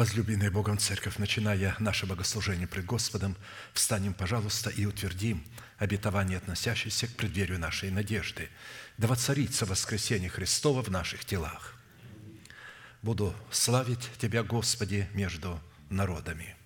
Возлюбленная Богом Церковь, начиная наше богослужение пред Господом, встанем, пожалуйста, и утвердим обетование, относящееся к преддверию нашей надежды. Да воцарится воскресение Христова в наших телах. Буду славить Тебя, Господи, между народами.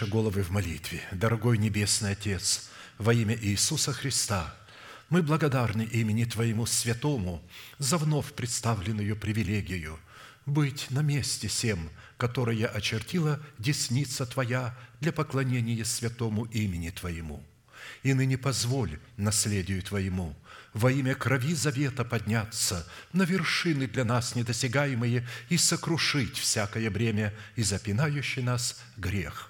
Наши головы в молитве. Дорогой Небесный Отец, во имя Иисуса Христа, мы благодарны имени Твоему Святому за вновь представленную привилегию быть на месте всем, которое очертила десница Твоя для поклонения святому имени Твоему. И ныне позволь наследию Твоему во имя крови завета подняться на вершины для нас недосягаемые и сокрушить всякое бремя и запинающий нас грех.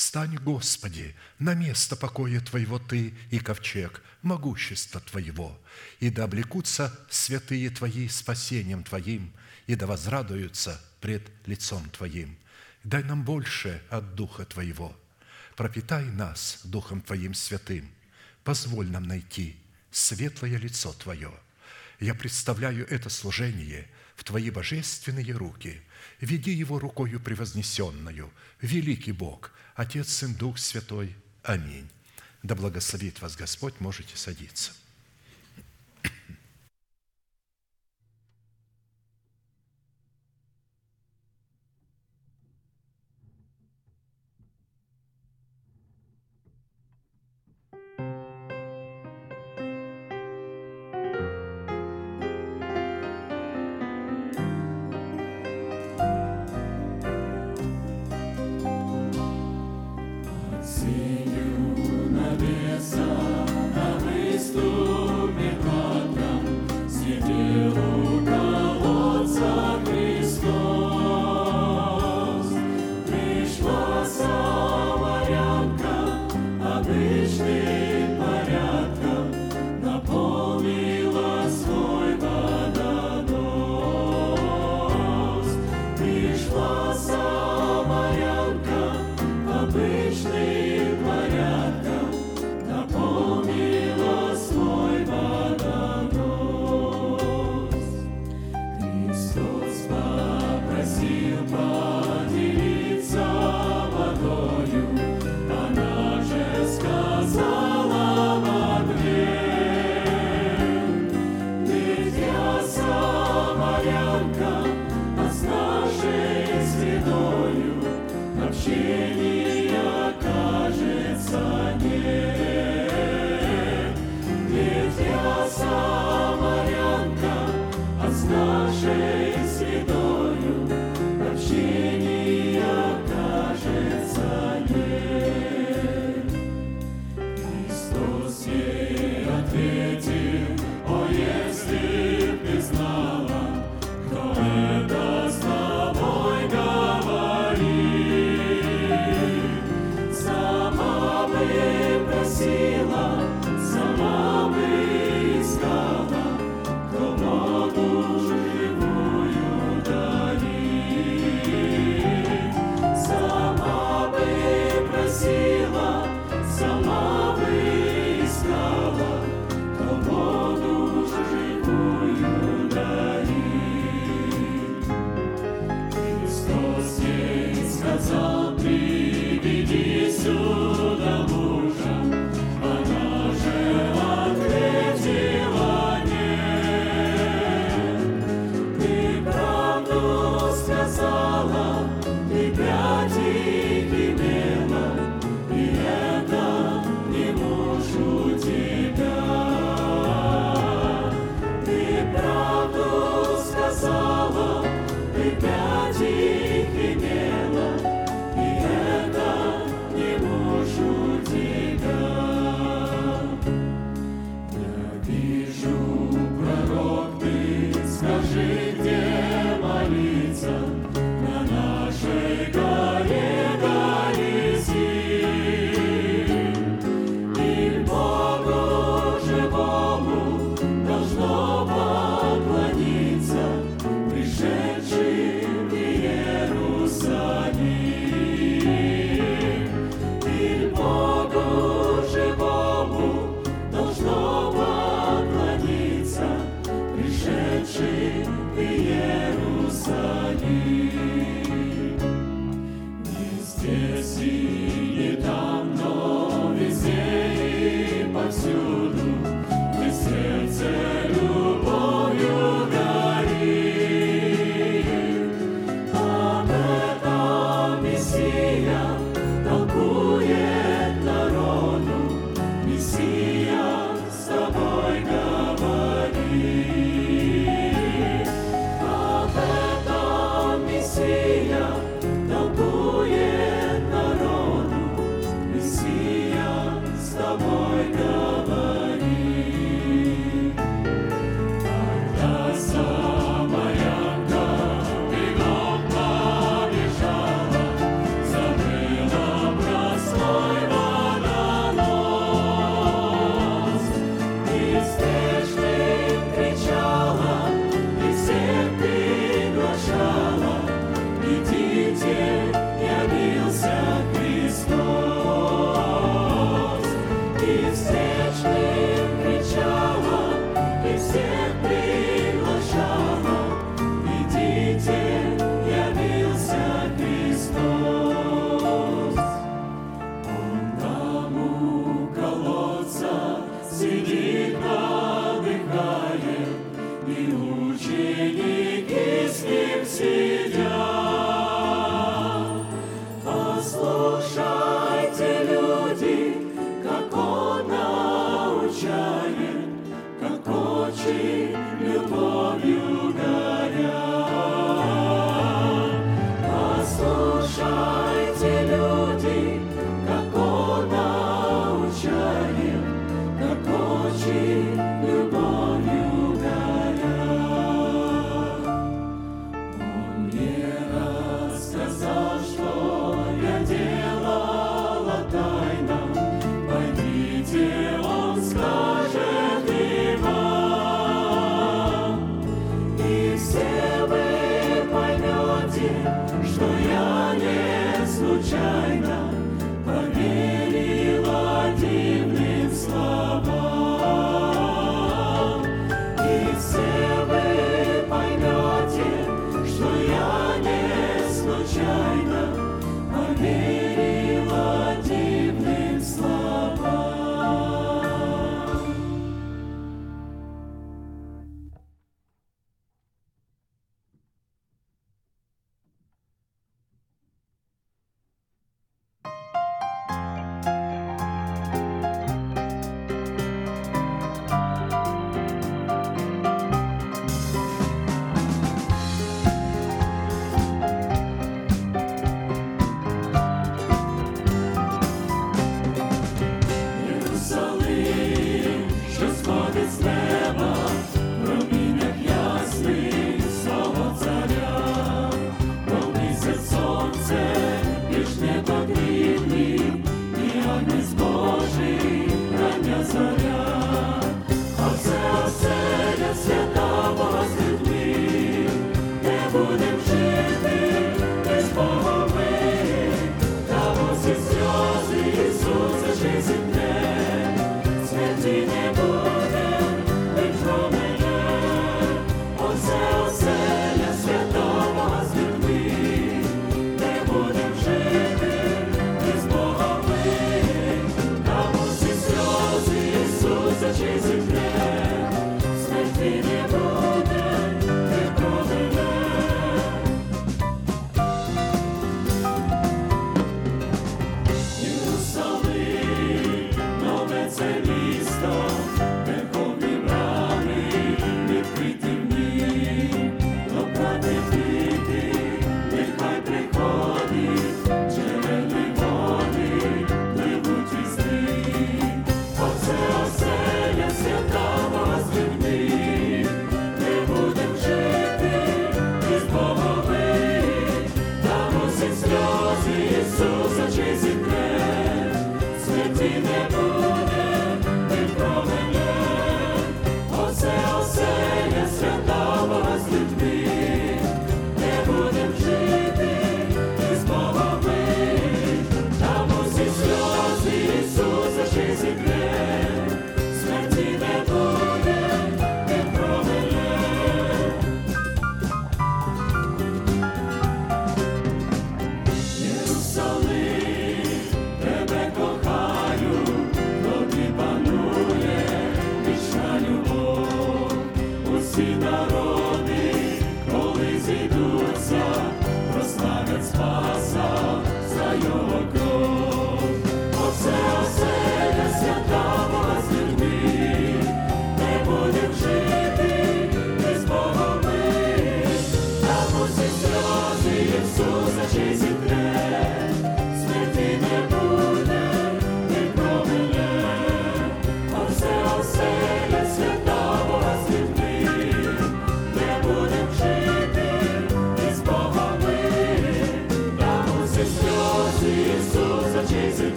встань, Господи, на место покоя Твоего Ты и ковчег могущества Твоего, и да облекутся святые Твои спасением Твоим, и да возрадуются пред лицом Твоим. Дай нам больше от Духа Твоего. Пропитай нас Духом Твоим святым. Позволь нам найти светлое лицо Твое. Я представляю это служение в Твои божественные руки. Веди его рукою превознесенную, великий Бог, Отец, Сын, Дух Святой. Аминь. Да благословит вас Господь, можете садиться.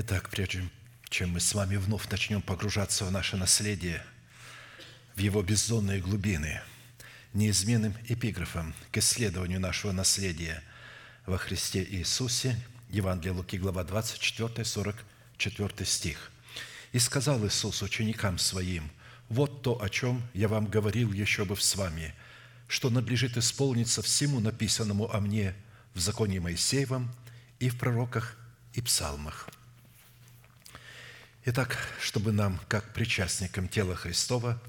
Итак, прежде чем мы с вами вновь начнем погружаться в наше наследие, в его бездонные глубины, неизменным эпиграфом к исследованию нашего наследия во Христе Иисусе, Евангелие Луки, глава 24, 44 стих. «И сказал Иисус ученикам Своим, «Вот то, о чем я вам говорил еще бы с вами, что надлежит исполниться всему написанному о мне в законе Моисеевом и в пророках и псалмах». Итак, чтобы нам, как причастникам тела Христова,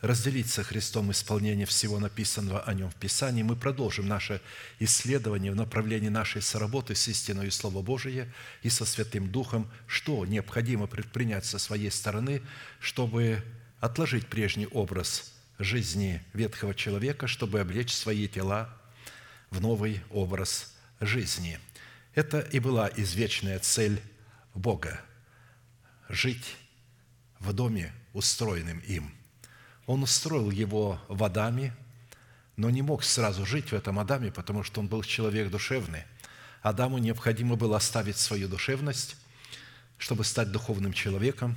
разделить со Христом исполнение всего написанного о Нем в Писании, мы продолжим наше исследование в направлении нашей соработы с истиной Слово Божие и со Святым Духом, что необходимо предпринять со своей стороны, чтобы отложить прежний образ жизни ветхого человека, чтобы облечь свои тела в новый образ жизни. Это и была извечная цель Бога – жить в доме, устроенным им. Он устроил его в Адаме, но не мог сразу жить в этом Адаме, потому что он был человек душевный. Адаму необходимо было оставить свою душевность, чтобы стать духовным человеком,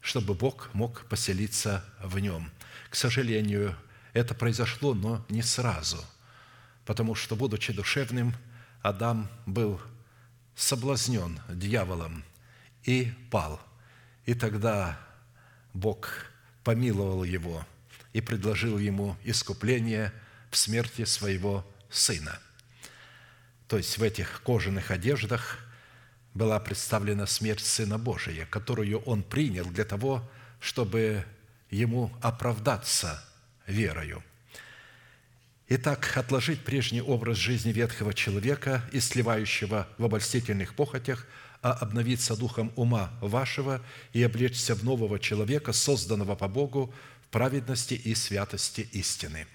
чтобы Бог мог поселиться в нем. К сожалению, это произошло, но не сразу, потому что, будучи душевным, Адам был соблазнен дьяволом и пал – и тогда Бог помиловал его и предложил ему искупление в смерти своего сына. То есть в этих кожаных одеждах была представлена смерть Сына Божия, которую он принял для того, чтобы ему оправдаться верою. Итак, отложить прежний образ жизни ветхого человека и сливающего в обольстительных похотях – а обновиться духом ума вашего и облечься в нового человека, созданного по Богу в праведности и святости истины».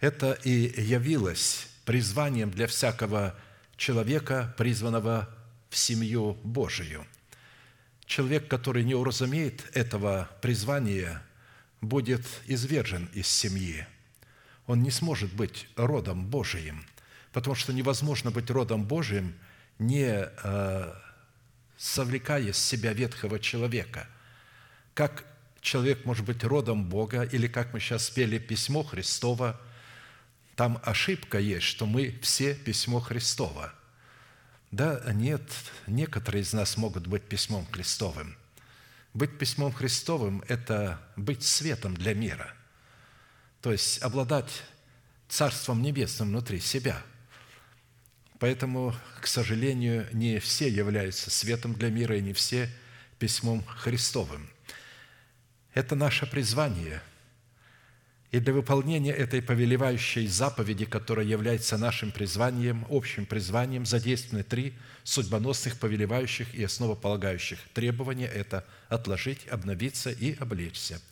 Это и явилось призванием для всякого человека, призванного в семью Божию. Человек, который не уразумеет этого призвания, будет извержен из семьи. Он не сможет быть родом Божиим, потому что невозможно быть родом Божиим, не э, совлекая с себя ветхого человека. Как человек может быть родом Бога, или как мы сейчас спели письмо Христово, там ошибка есть, что мы все письмо Христово. Да, нет, некоторые из нас могут быть письмом Христовым. Быть письмом Христовым – это быть светом для мира, то есть обладать Царством Небесным внутри себя – Поэтому, к сожалению, не все являются светом для мира и не все письмом Христовым. Это наше призвание. И для выполнения этой повелевающей заповеди, которая является нашим призванием, общим призванием, задействованы три судьбоносных, повелевающих и основополагающих требования – это отложить, обновиться и облечься.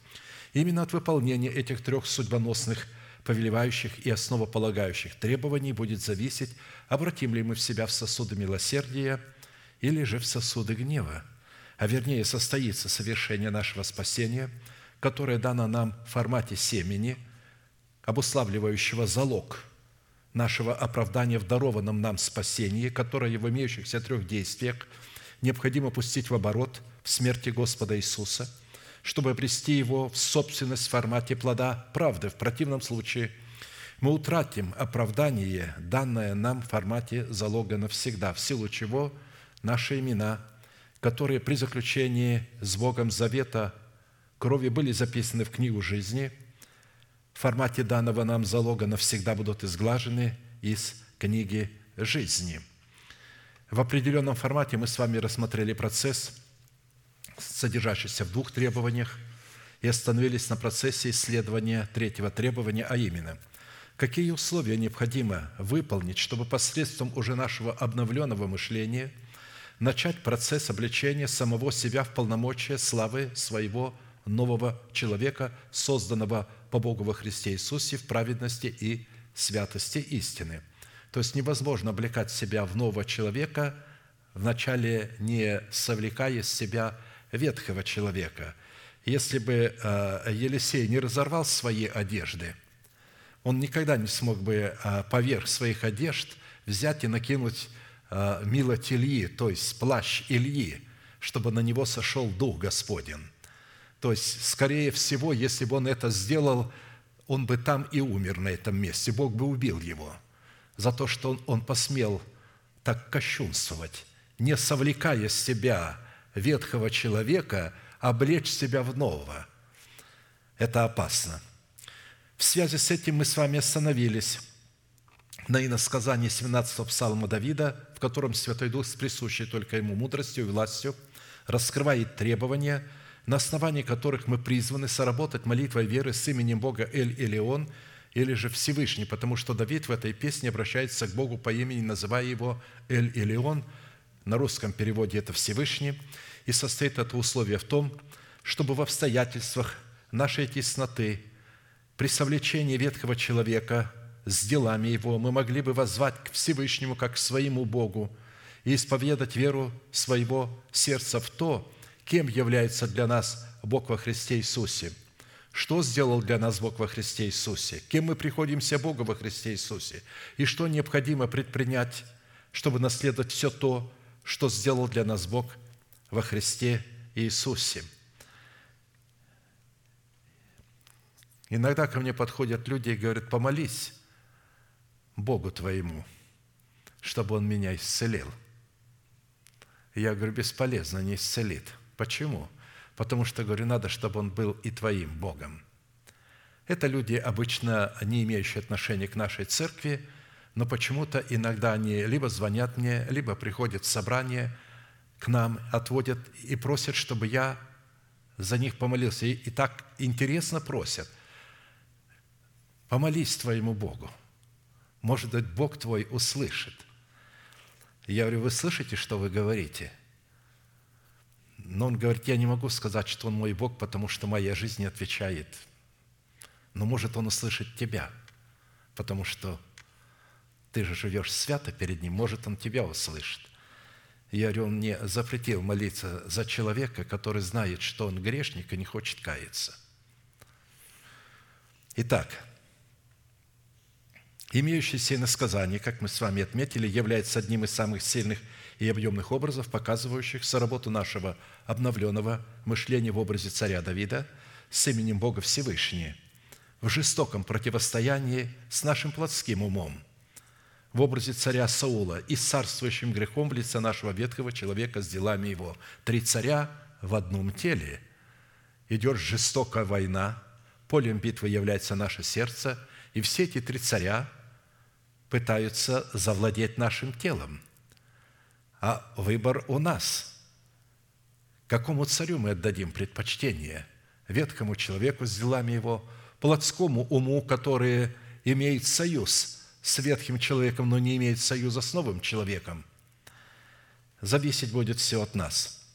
Именно от выполнения этих трех судьбоносных повелевающих и основополагающих требований будет зависеть, обратим ли мы в себя в сосуды милосердия или же в сосуды гнева, а вернее состоится совершение нашего спасения, которое дано нам в формате семени, обуславливающего залог нашего оправдания в дарованном нам спасении, которое в имеющихся трех действиях необходимо пустить в оборот в смерти Господа Иисуса – чтобы обрести его в собственность в формате плода правды. В противном случае мы утратим оправдание, данное нам в формате залога навсегда, в силу чего наши имена, которые при заключении с Богом завета крови были записаны в книгу жизни, в формате данного нам залога навсегда будут изглажены из книги жизни. В определенном формате мы с вами рассмотрели процесс – содержащийся в двух требованиях, и остановились на процессе исследования третьего требования, а именно, какие условия необходимо выполнить, чтобы посредством уже нашего обновленного мышления начать процесс обличения самого себя в полномочия славы своего нового человека, созданного по Богу во Христе Иисусе в праведности и святости истины. То есть невозможно облекать себя в нового человека, вначале не совлекая из себя ветхого человека. Если бы э, Елисей не разорвал свои одежды, он никогда не смог бы э, поверх своих одежд взять и накинуть э, милоть Ильи, то есть плащ Ильи, чтобы на него сошел Дух Господень. То есть, скорее всего, если бы он это сделал, он бы там и умер на этом месте, Бог бы убил его за то, что он, посмел так кощунствовать, не совлекая с себя ветхого человека, облечь себя в нового. Это опасно. В связи с этим мы с вами остановились на иносказании 17 псалма Давида, в котором Святой Дух с присущей только Ему мудростью и властью раскрывает требования, на основании которых мы призваны соработать молитвой веры с именем Бога Эль-Элеон или же Всевышний, потому что Давид в этой песне обращается к Богу по имени, называя его Эль-Элеон, на русском переводе это Всевышний, и состоит это условие в том, чтобы в обстоятельствах нашей тесноты, при совлечении ветхого человека с делами его, мы могли бы воззвать к Всевышнему как к своему Богу и исповедать веру своего сердца в то, кем является для нас Бог во Христе Иисусе. Что сделал для нас Бог во Христе Иисусе? Кем мы приходимся Богу во Христе Иисусе? И что необходимо предпринять, чтобы наследовать все то, что сделал для нас Бог во Христе Иисусе? Иногда ко мне подходят люди и говорят, помолись Богу твоему, чтобы Он меня исцелил. Я говорю, бесполезно, не исцелит. Почему? Потому что, говорю, надо, чтобы Он был и твоим Богом. Это люди, обычно не имеющие отношения к нашей церкви, но почему-то иногда они либо звонят мне, либо приходят в собрание к нам, отводят и просят, чтобы я за них помолился. И, так интересно просят. Помолись твоему Богу. Может быть, Бог твой услышит. Я говорю, вы слышите, что вы говорите? Но он говорит, я не могу сказать, что он мой Бог, потому что моя жизнь не отвечает. Но может он услышит тебя, потому что ты же живешь свято перед ним, может он тебя услышит. Я говорю, он мне запретил молиться за человека, который знает, что он грешник и не хочет каяться. Итак, Имеющееся иносказание, как мы с вами отметили, является одним из самых сильных и объемных образов, показывающих соработу нашего обновленного мышления в образе царя Давида с именем Бога Всевышнего в жестоком противостоянии с нашим плотским умом, в образе царя Саула и с царствующим грехом в лице нашего ветхого человека с делами его. Три царя в одном теле. Идет жестокая война, полем битвы является наше сердце, и все эти три царя – пытаются завладеть нашим телом. А выбор у нас. Какому царю мы отдадим предпочтение? Ветхому человеку с делами его, плотскому уму, который имеет союз с ветхим человеком, но не имеет союза с новым человеком. Зависеть будет все от нас.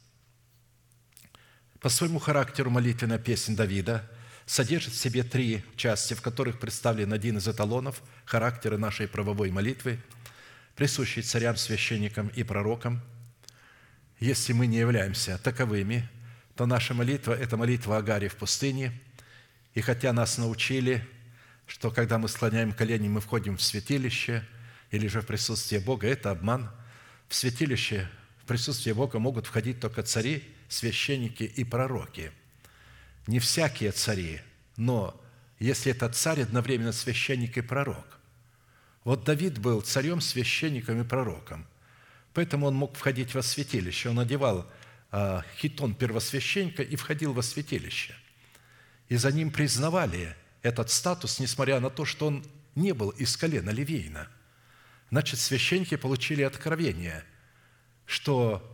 По своему характеру молитвенная песня Давида – содержит в себе три части, в которых представлен один из эталонов характера нашей правовой молитвы, присущий царям, священникам и пророкам. Если мы не являемся таковыми, то наша молитва – это молитва Агари в пустыне. И хотя нас научили, что когда мы склоняем колени, мы входим в святилище или же в присутствие Бога, это обман. В святилище, в присутствие Бога могут входить только цари, священники и пророки – не всякие цари, но если этот царь одновременно священник и пророк. Вот Давид был царем, священником и пророком. Поэтому он мог входить во святилище. Он одевал а, хитон первосвященника и входил во святилище. И за ним признавали этот статус, несмотря на то, что он не был из колена Левейна. Значит, священники получили откровение, что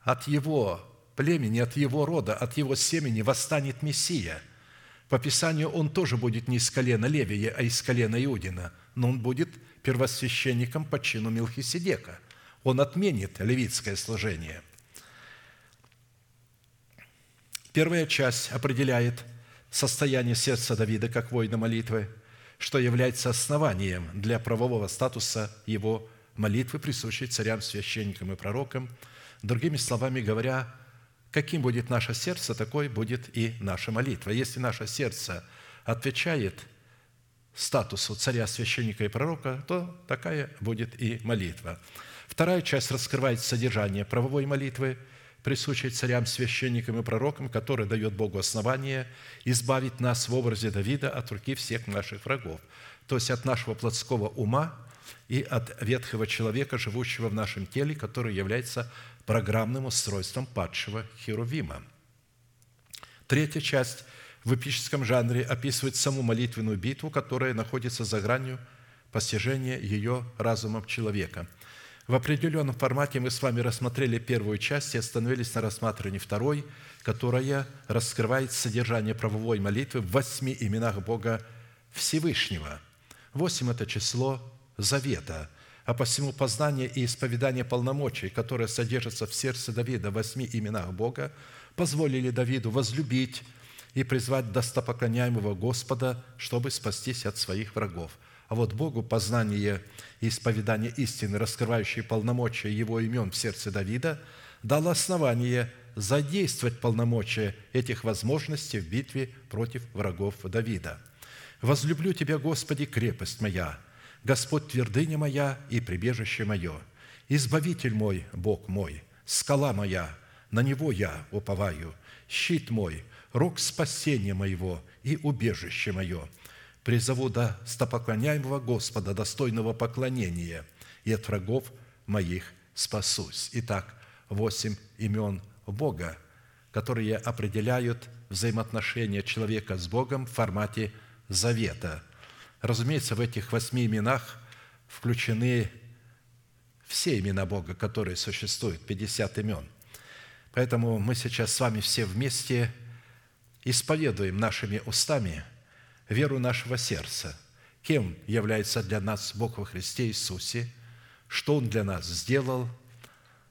от его племени, от его рода, от его семени восстанет Мессия. По Писанию он тоже будет не из колена Левия, а из колена Иудина, но он будет первосвященником по чину Милхиседека. Он отменит левитское служение. Первая часть определяет состояние сердца Давида как воина молитвы, что является основанием для правового статуса его молитвы, присущей царям, священникам и пророкам. Другими словами говоря, Каким будет наше сердце, такой будет и наша молитва. Если наше сердце отвечает статусу царя, священника и пророка, то такая будет и молитва. Вторая часть раскрывает содержание правовой молитвы, присущей царям, священникам и пророкам, которая дает Богу основание избавить нас в образе Давида от руки всех наших врагов, то есть от нашего плотского ума и от ветхого человека, живущего в нашем теле, который является программным устройством падшего Херувима. Третья часть в эпическом жанре описывает саму молитвенную битву, которая находится за гранью постижения ее разумом человека. В определенном формате мы с вами рассмотрели первую часть и остановились на рассматривании второй, которая раскрывает содержание правовой молитвы в восьми именах Бога Всевышнего. Восемь – это число завета, а посему познание и исповедание полномочий, которые содержатся в сердце Давида в восьми именах Бога, позволили Давиду возлюбить и призвать достопоклоняемого Господа, чтобы спастись от своих врагов. А вот Богу познание и исповедание истины, раскрывающие полномочия Его имен в сердце Давида, дало основание задействовать полномочия этих возможностей в битве против врагов Давида. «Возлюблю Тебя, Господи, крепость моя, Господь твердыня моя и прибежище мое, Избавитель мой, Бог мой, скала моя, на Него я уповаю, щит мой, рог спасения моего и убежище мое. Призову до стопоклоняемого Господа, достойного поклонения, и от врагов моих спасусь». Итак, восемь имен Бога, которые определяют взаимоотношения человека с Богом в формате завета. Разумеется, в этих восьми именах включены все имена Бога, которые существуют, 50 имен. Поэтому мы сейчас с вами все вместе исповедуем нашими устами веру нашего сердца, кем является для нас Бог во Христе Иисусе, что Он для нас сделал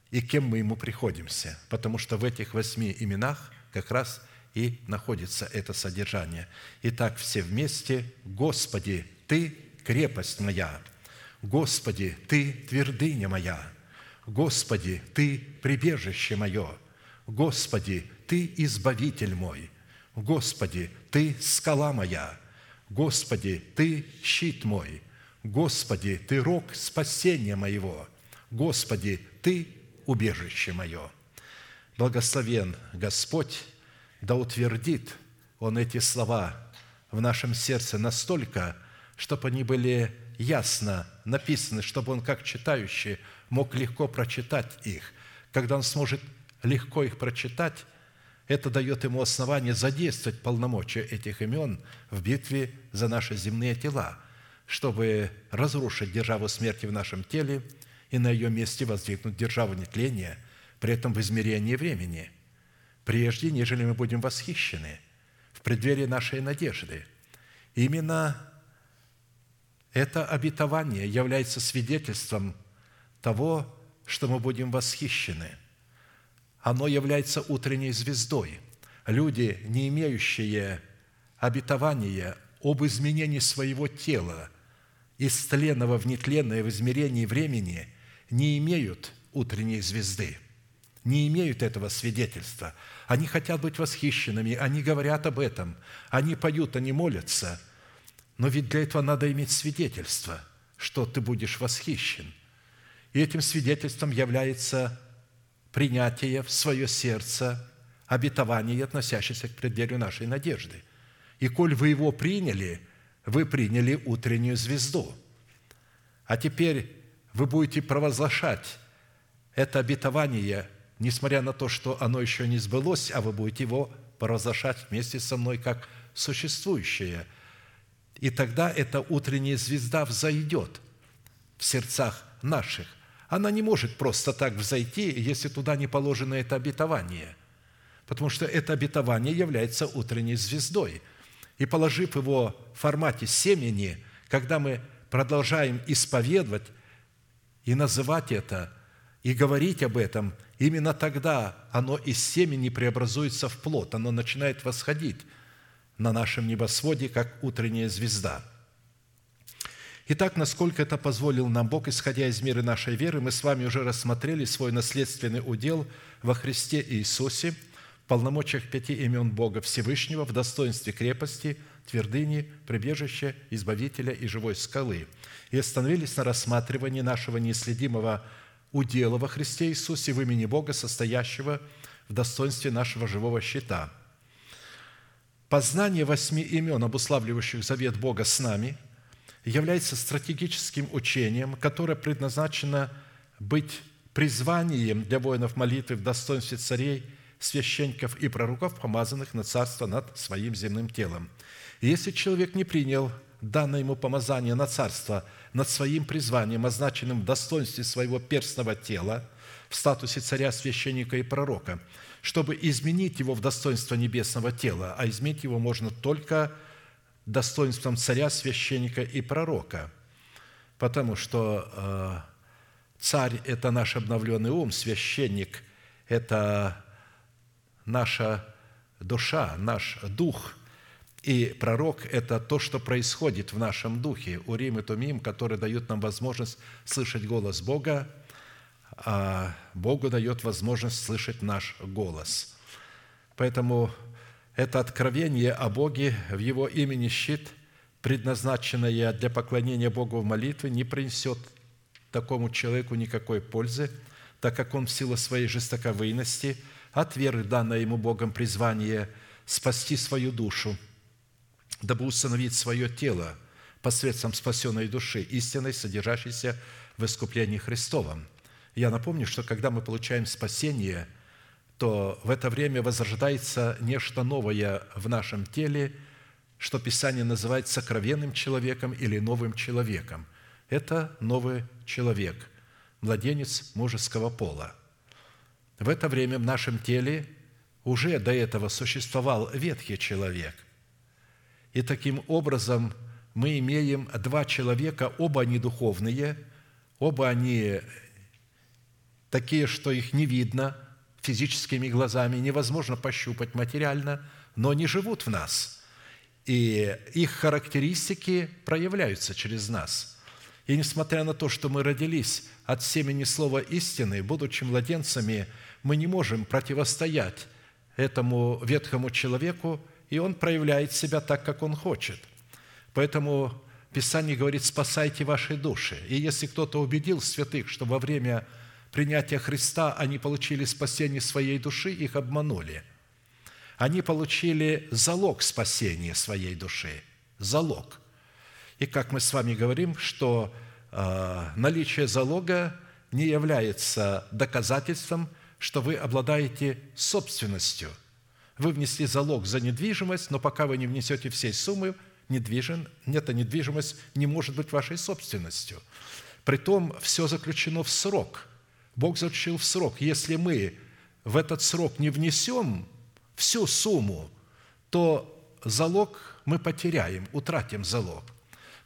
и кем мы Ему приходимся, потому что в этих восьми именах как раз и находится это содержание. Итак, все вместе, Господи, Ты крепость моя, Господи, Ты твердыня моя, Господи, Ты прибежище мое, Господи, Ты избавитель мой, Господи, Ты скала моя, Господи, Ты щит мой, Господи, Ты рог спасения моего, Господи, Ты убежище мое. Благословен Господь, да утвердит Он эти слова в нашем сердце настолько, чтобы они были ясно написаны, чтобы Он, как читающий, мог легко прочитать их. Когда он сможет легко их прочитать, это дает ему основание задействовать полномочия этих имен в битве за наши земные тела, чтобы разрушить державу смерти в нашем теле и на ее месте воздвигнуть державу нетления, при этом в измерении времени, прежде, нежели мы будем восхищены в преддверии нашей надежды. Именно это обетование является свидетельством того, что мы будем восхищены – оно является утренней звездой. Люди, не имеющие обетования об изменении своего тела из тленного в нетленное в измерении времени, не имеют утренней звезды, не имеют этого свидетельства. Они хотят быть восхищенными, они говорят об этом, они поют, они молятся. Но ведь для этого надо иметь свидетельство, что ты будешь восхищен. И этим свидетельством является принятие в свое сердце обетований, относящихся к преддверию нашей надежды. И коль вы его приняли, вы приняли утреннюю звезду. А теперь вы будете провозглашать это обетование, несмотря на то, что оно еще не сбылось, а вы будете его провозглашать вместе со мной как существующее. И тогда эта утренняя звезда взойдет в сердцах наших – она не может просто так взойти, если туда не положено это обетование, потому что это обетование является утренней звездой. И положив его в формате семени, когда мы продолжаем исповедовать и называть это, и говорить об этом, именно тогда оно из семени преобразуется в плод, оно начинает восходить на нашем небосводе, как утренняя звезда – Итак, насколько это позволил нам Бог, исходя из меры нашей веры, мы с вами уже рассмотрели свой наследственный удел во Христе Иисусе, в полномочиях пяти имен Бога Всевышнего, в достоинстве крепости, твердыни, прибежище Избавителя и живой скалы, и остановились на рассматривании нашего неследимого удела во Христе Иисусе в имени Бога, состоящего в достоинстве нашего живого щита. Познание восьми имен, обуславливающих завет Бога с нами, является стратегическим учением, которое предназначено быть призванием для воинов молитвы в достоинстве царей, священников и пророков, помазанных на царство над своим земным телом. Если человек не принял данное ему помазание на царство над своим призванием, означенным в достоинстве своего перстного тела, в статусе царя, священника и пророка, чтобы изменить его в достоинство небесного тела, а изменить его можно только достоинством царя, священника и пророка, потому что э, царь – это наш обновленный ум, священник – это наша душа, наш дух – и пророк – это то, что происходит в нашем духе, Урим и Тумим, которые дают нам возможность слышать голос Бога, а Богу дает возможность слышать наш голос. Поэтому это откровение о Боге в Его имени щит, предназначенное для поклонения Богу в молитве, не принесет такому человеку никакой пользы, так как он в силу своей жестоковыйности отверг данное ему Богом призвание спасти свою душу – дабы установить свое тело посредством спасенной души, истиной, содержащейся в искуплении Христовом. Я напомню, что когда мы получаем спасение, то в это время возрождается нечто новое в нашем теле, что Писание называет сокровенным человеком или новым человеком. Это новый человек, младенец мужеского пола. В это время в нашем теле уже до этого существовал ветхий человек – и таким образом мы имеем два человека, оба они духовные, оба они такие, что их не видно физическими глазами, невозможно пощупать материально, но они живут в нас. И их характеристики проявляются через нас. И несмотря на то, что мы родились от семени слова истины, будучи младенцами, мы не можем противостоять этому ветхому человеку, и он проявляет себя так, как он хочет. Поэтому Писание говорит, спасайте ваши души. И если кто-то убедил святых, что во время принятия Христа они получили спасение своей души, их обманули. Они получили залог спасения своей души. Залог. И как мы с вами говорим, что э, наличие залога не является доказательством, что вы обладаете собственностью – вы внесли залог за недвижимость, но пока вы не внесете всей суммы, недвижим, эта недвижимость не может быть вашей собственностью. Притом все заключено в срок. Бог заключил в срок. Если мы в этот срок не внесем всю сумму, то залог мы потеряем, утратим залог.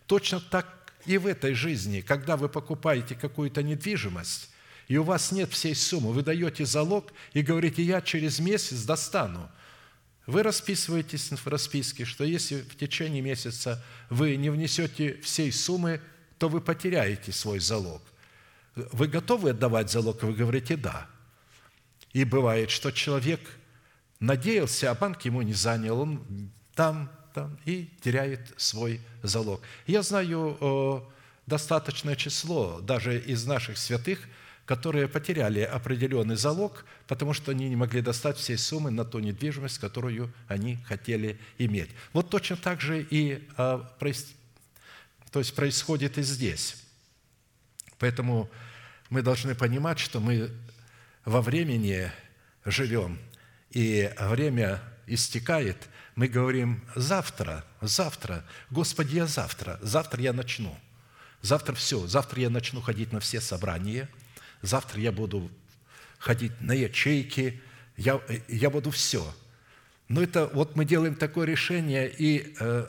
Точно так и в этой жизни, когда вы покупаете какую-то недвижимость, и у вас нет всей суммы, вы даете залог и говорите, я через месяц достану. Вы расписываетесь в расписке, что если в течение месяца вы не внесете всей суммы, то вы потеряете свой залог. Вы готовы отдавать залог? Вы говорите «да». И бывает, что человек надеялся, а банк ему не занял, он там, там и теряет свой залог. Я знаю э, достаточное число даже из наших святых – которые потеряли определенный залог, потому что они не могли достать всей суммы на ту недвижимость, которую они хотели иметь. Вот точно так же и а, то есть происходит и здесь. Поэтому мы должны понимать, что мы во времени живем, и время истекает, мы говорим «завтра, завтра, Господи, я завтра, завтра я начну». Завтра все, завтра я начну ходить на все собрания – завтра я буду ходить на ячейки, я, я буду все. Но это вот мы делаем такое решение, и э,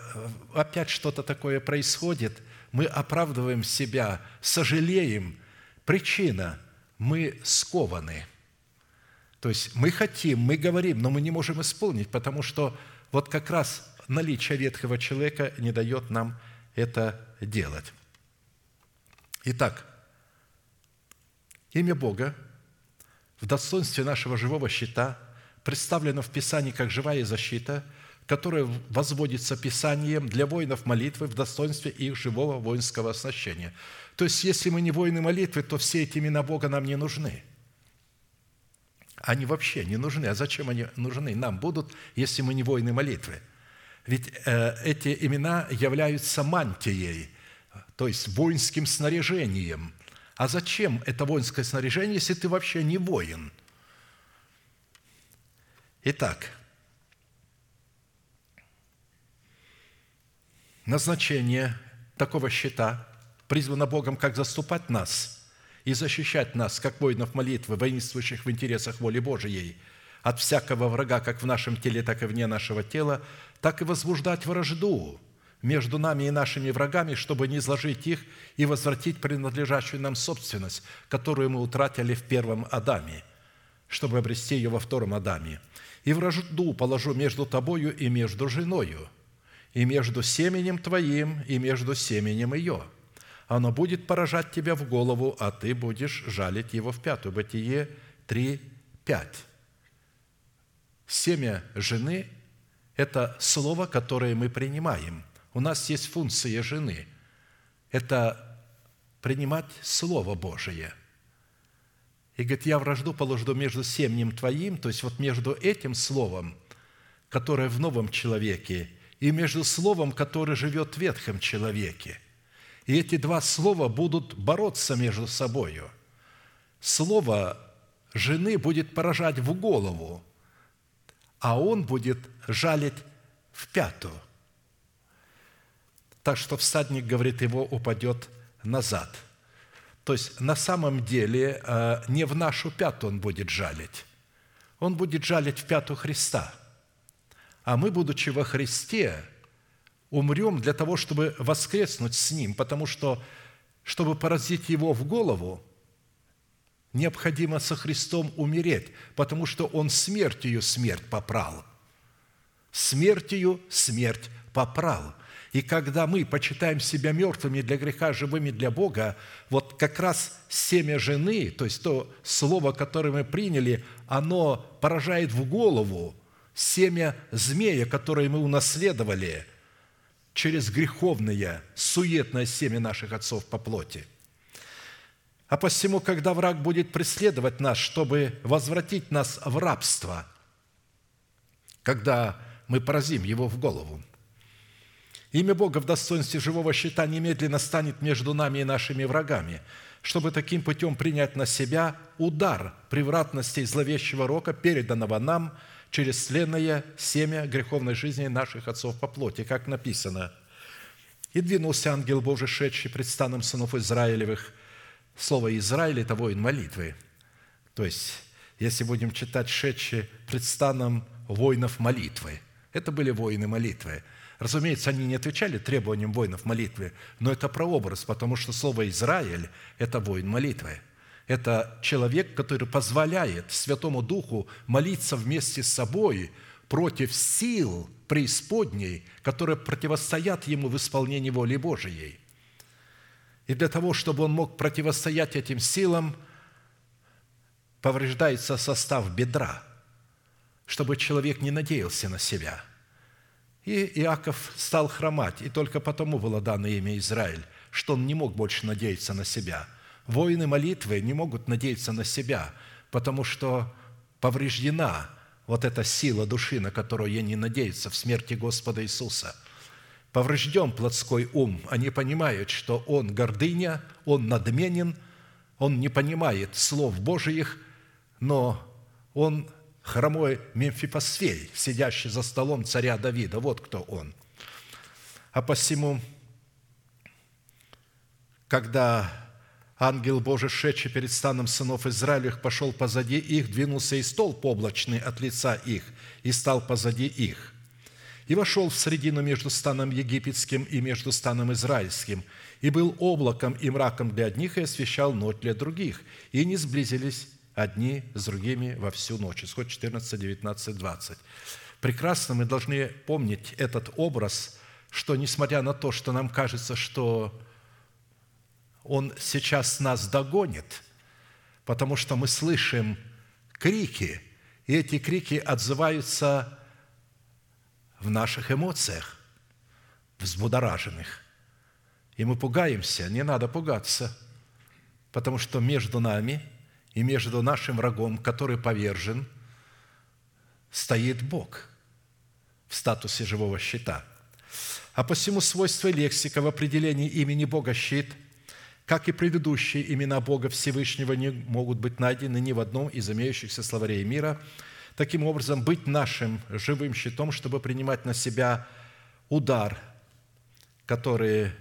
опять что-то такое происходит, мы оправдываем себя, сожалеем. Причина – мы скованы. То есть мы хотим, мы говорим, но мы не можем исполнить, потому что вот как раз наличие ветхого человека не дает нам это делать. Итак, Имя Бога в достоинстве нашего живого щита представлено в Писании как живая защита, которое возводится Писанием для воинов молитвы в достоинстве их живого воинского оснащения. То есть, если мы не воины молитвы, то все эти имена Бога нам не нужны. Они вообще не нужны. А зачем они нужны? Нам будут, если мы не воины молитвы. Ведь э, эти имена являются мантией, то есть воинским снаряжением. А зачем это воинское снаряжение, если ты вообще не воин? Итак, назначение такого щита призвано Богом как заступать нас и защищать нас, как воинов молитвы, воинствующих в интересах воли Божией, от всякого врага, как в нашем теле, так и вне нашего тела, так и возбуждать вражду между нами и нашими врагами, чтобы не изложить их и возвратить принадлежащую нам собственность, которую мы утратили в первом Адаме, чтобы обрести ее во втором Адаме. И вражду положу между тобою и между женою, и между семенем твоим, и между семенем ее. Оно будет поражать тебя в голову, а ты будешь жалить его в пятую. Бытие 3, 5. Семя жены – это слово, которое мы принимаем. У нас есть функция жены – это принимать Слово Божие – и говорит, я вражду положу между семенем твоим, то есть вот между этим словом, которое в новом человеке, и между словом, которое живет в ветхом человеке. И эти два слова будут бороться между собою. Слово жены будет поражать в голову, а он будет жалить в пятую. Так что всадник, говорит, его упадет назад – то есть на самом деле э, не в нашу пятую он будет жалить. Он будет жалить в пятую Христа. А мы, будучи во Христе, умрем для того, чтобы воскреснуть с Ним, потому что, чтобы поразить Его в голову, необходимо со Христом умереть, потому что Он смертью смерть попрал. Смертью смерть попрал – и когда мы почитаем себя мертвыми для греха, живыми для Бога, вот как раз семя жены, то есть то слово, которое мы приняли, оно поражает в голову семя змея, которое мы унаследовали через греховное, суетное семя наших отцов по плоти. А посему, когда враг будет преследовать нас, чтобы возвратить нас в рабство, когда мы поразим его в голову, Имя Бога в достоинстве живого щита немедленно станет между нами и нашими врагами, чтобы таким путем принять на себя удар превратностей зловещего рока, переданного нам через тленное семя греховной жизни наших отцов по плоти, как написано. «И двинулся ангел Божий, шедший пред станом сынов Израилевых». Слово «Израиль» – это воин молитвы. То есть, если будем читать «шедший пред станом воинов молитвы», это были воины молитвы – Разумеется, они не отвечали требованиям воинов молитвы, но это прообраз, потому что слово «Израиль» – это воин молитвы. Это человек, который позволяет Святому Духу молиться вместе с собой против сил преисподней, которые противостоят ему в исполнении воли Божией. И для того, чтобы он мог противостоять этим силам, повреждается состав бедра, чтобы человек не надеялся на себя – и Иаков стал хромать, и только потому было дано имя Израиль, что он не мог больше надеяться на себя. Воины молитвы не могут надеяться на себя, потому что повреждена вот эта сила души, на которую они надеются в смерти Господа Иисуса. Поврежден плотской ум. Они понимают, что он гордыня, он надменен, он не понимает слов Божиих, но он хромой Мемфипосфей, сидящий за столом царя Давида. Вот кто он. А посему, когда ангел Божий, шедший перед станом сынов Израилевых, пошел позади их, двинулся и столб облачный от лица их, и стал позади их. И вошел в средину между станом египетским и между станом израильским, и был облаком и мраком для одних, и освещал ночь для других, и не сблизились одни с другими во всю ночь. Исход 14, 19, 20. Прекрасно мы должны помнить этот образ, что несмотря на то, что нам кажется, что Он сейчас нас догонит, потому что мы слышим крики, и эти крики отзываются в наших эмоциях, взбудораженных. И мы пугаемся, не надо пугаться, потому что между нами и между нашим врагом, который повержен, стоит Бог в статусе живого щита. А посему свойство лексика в определении имени Бога щит – как и предыдущие имена Бога Всевышнего не могут быть найдены ни в одном из имеющихся словарей мира. Таким образом, быть нашим живым щитом, чтобы принимать на себя удар, который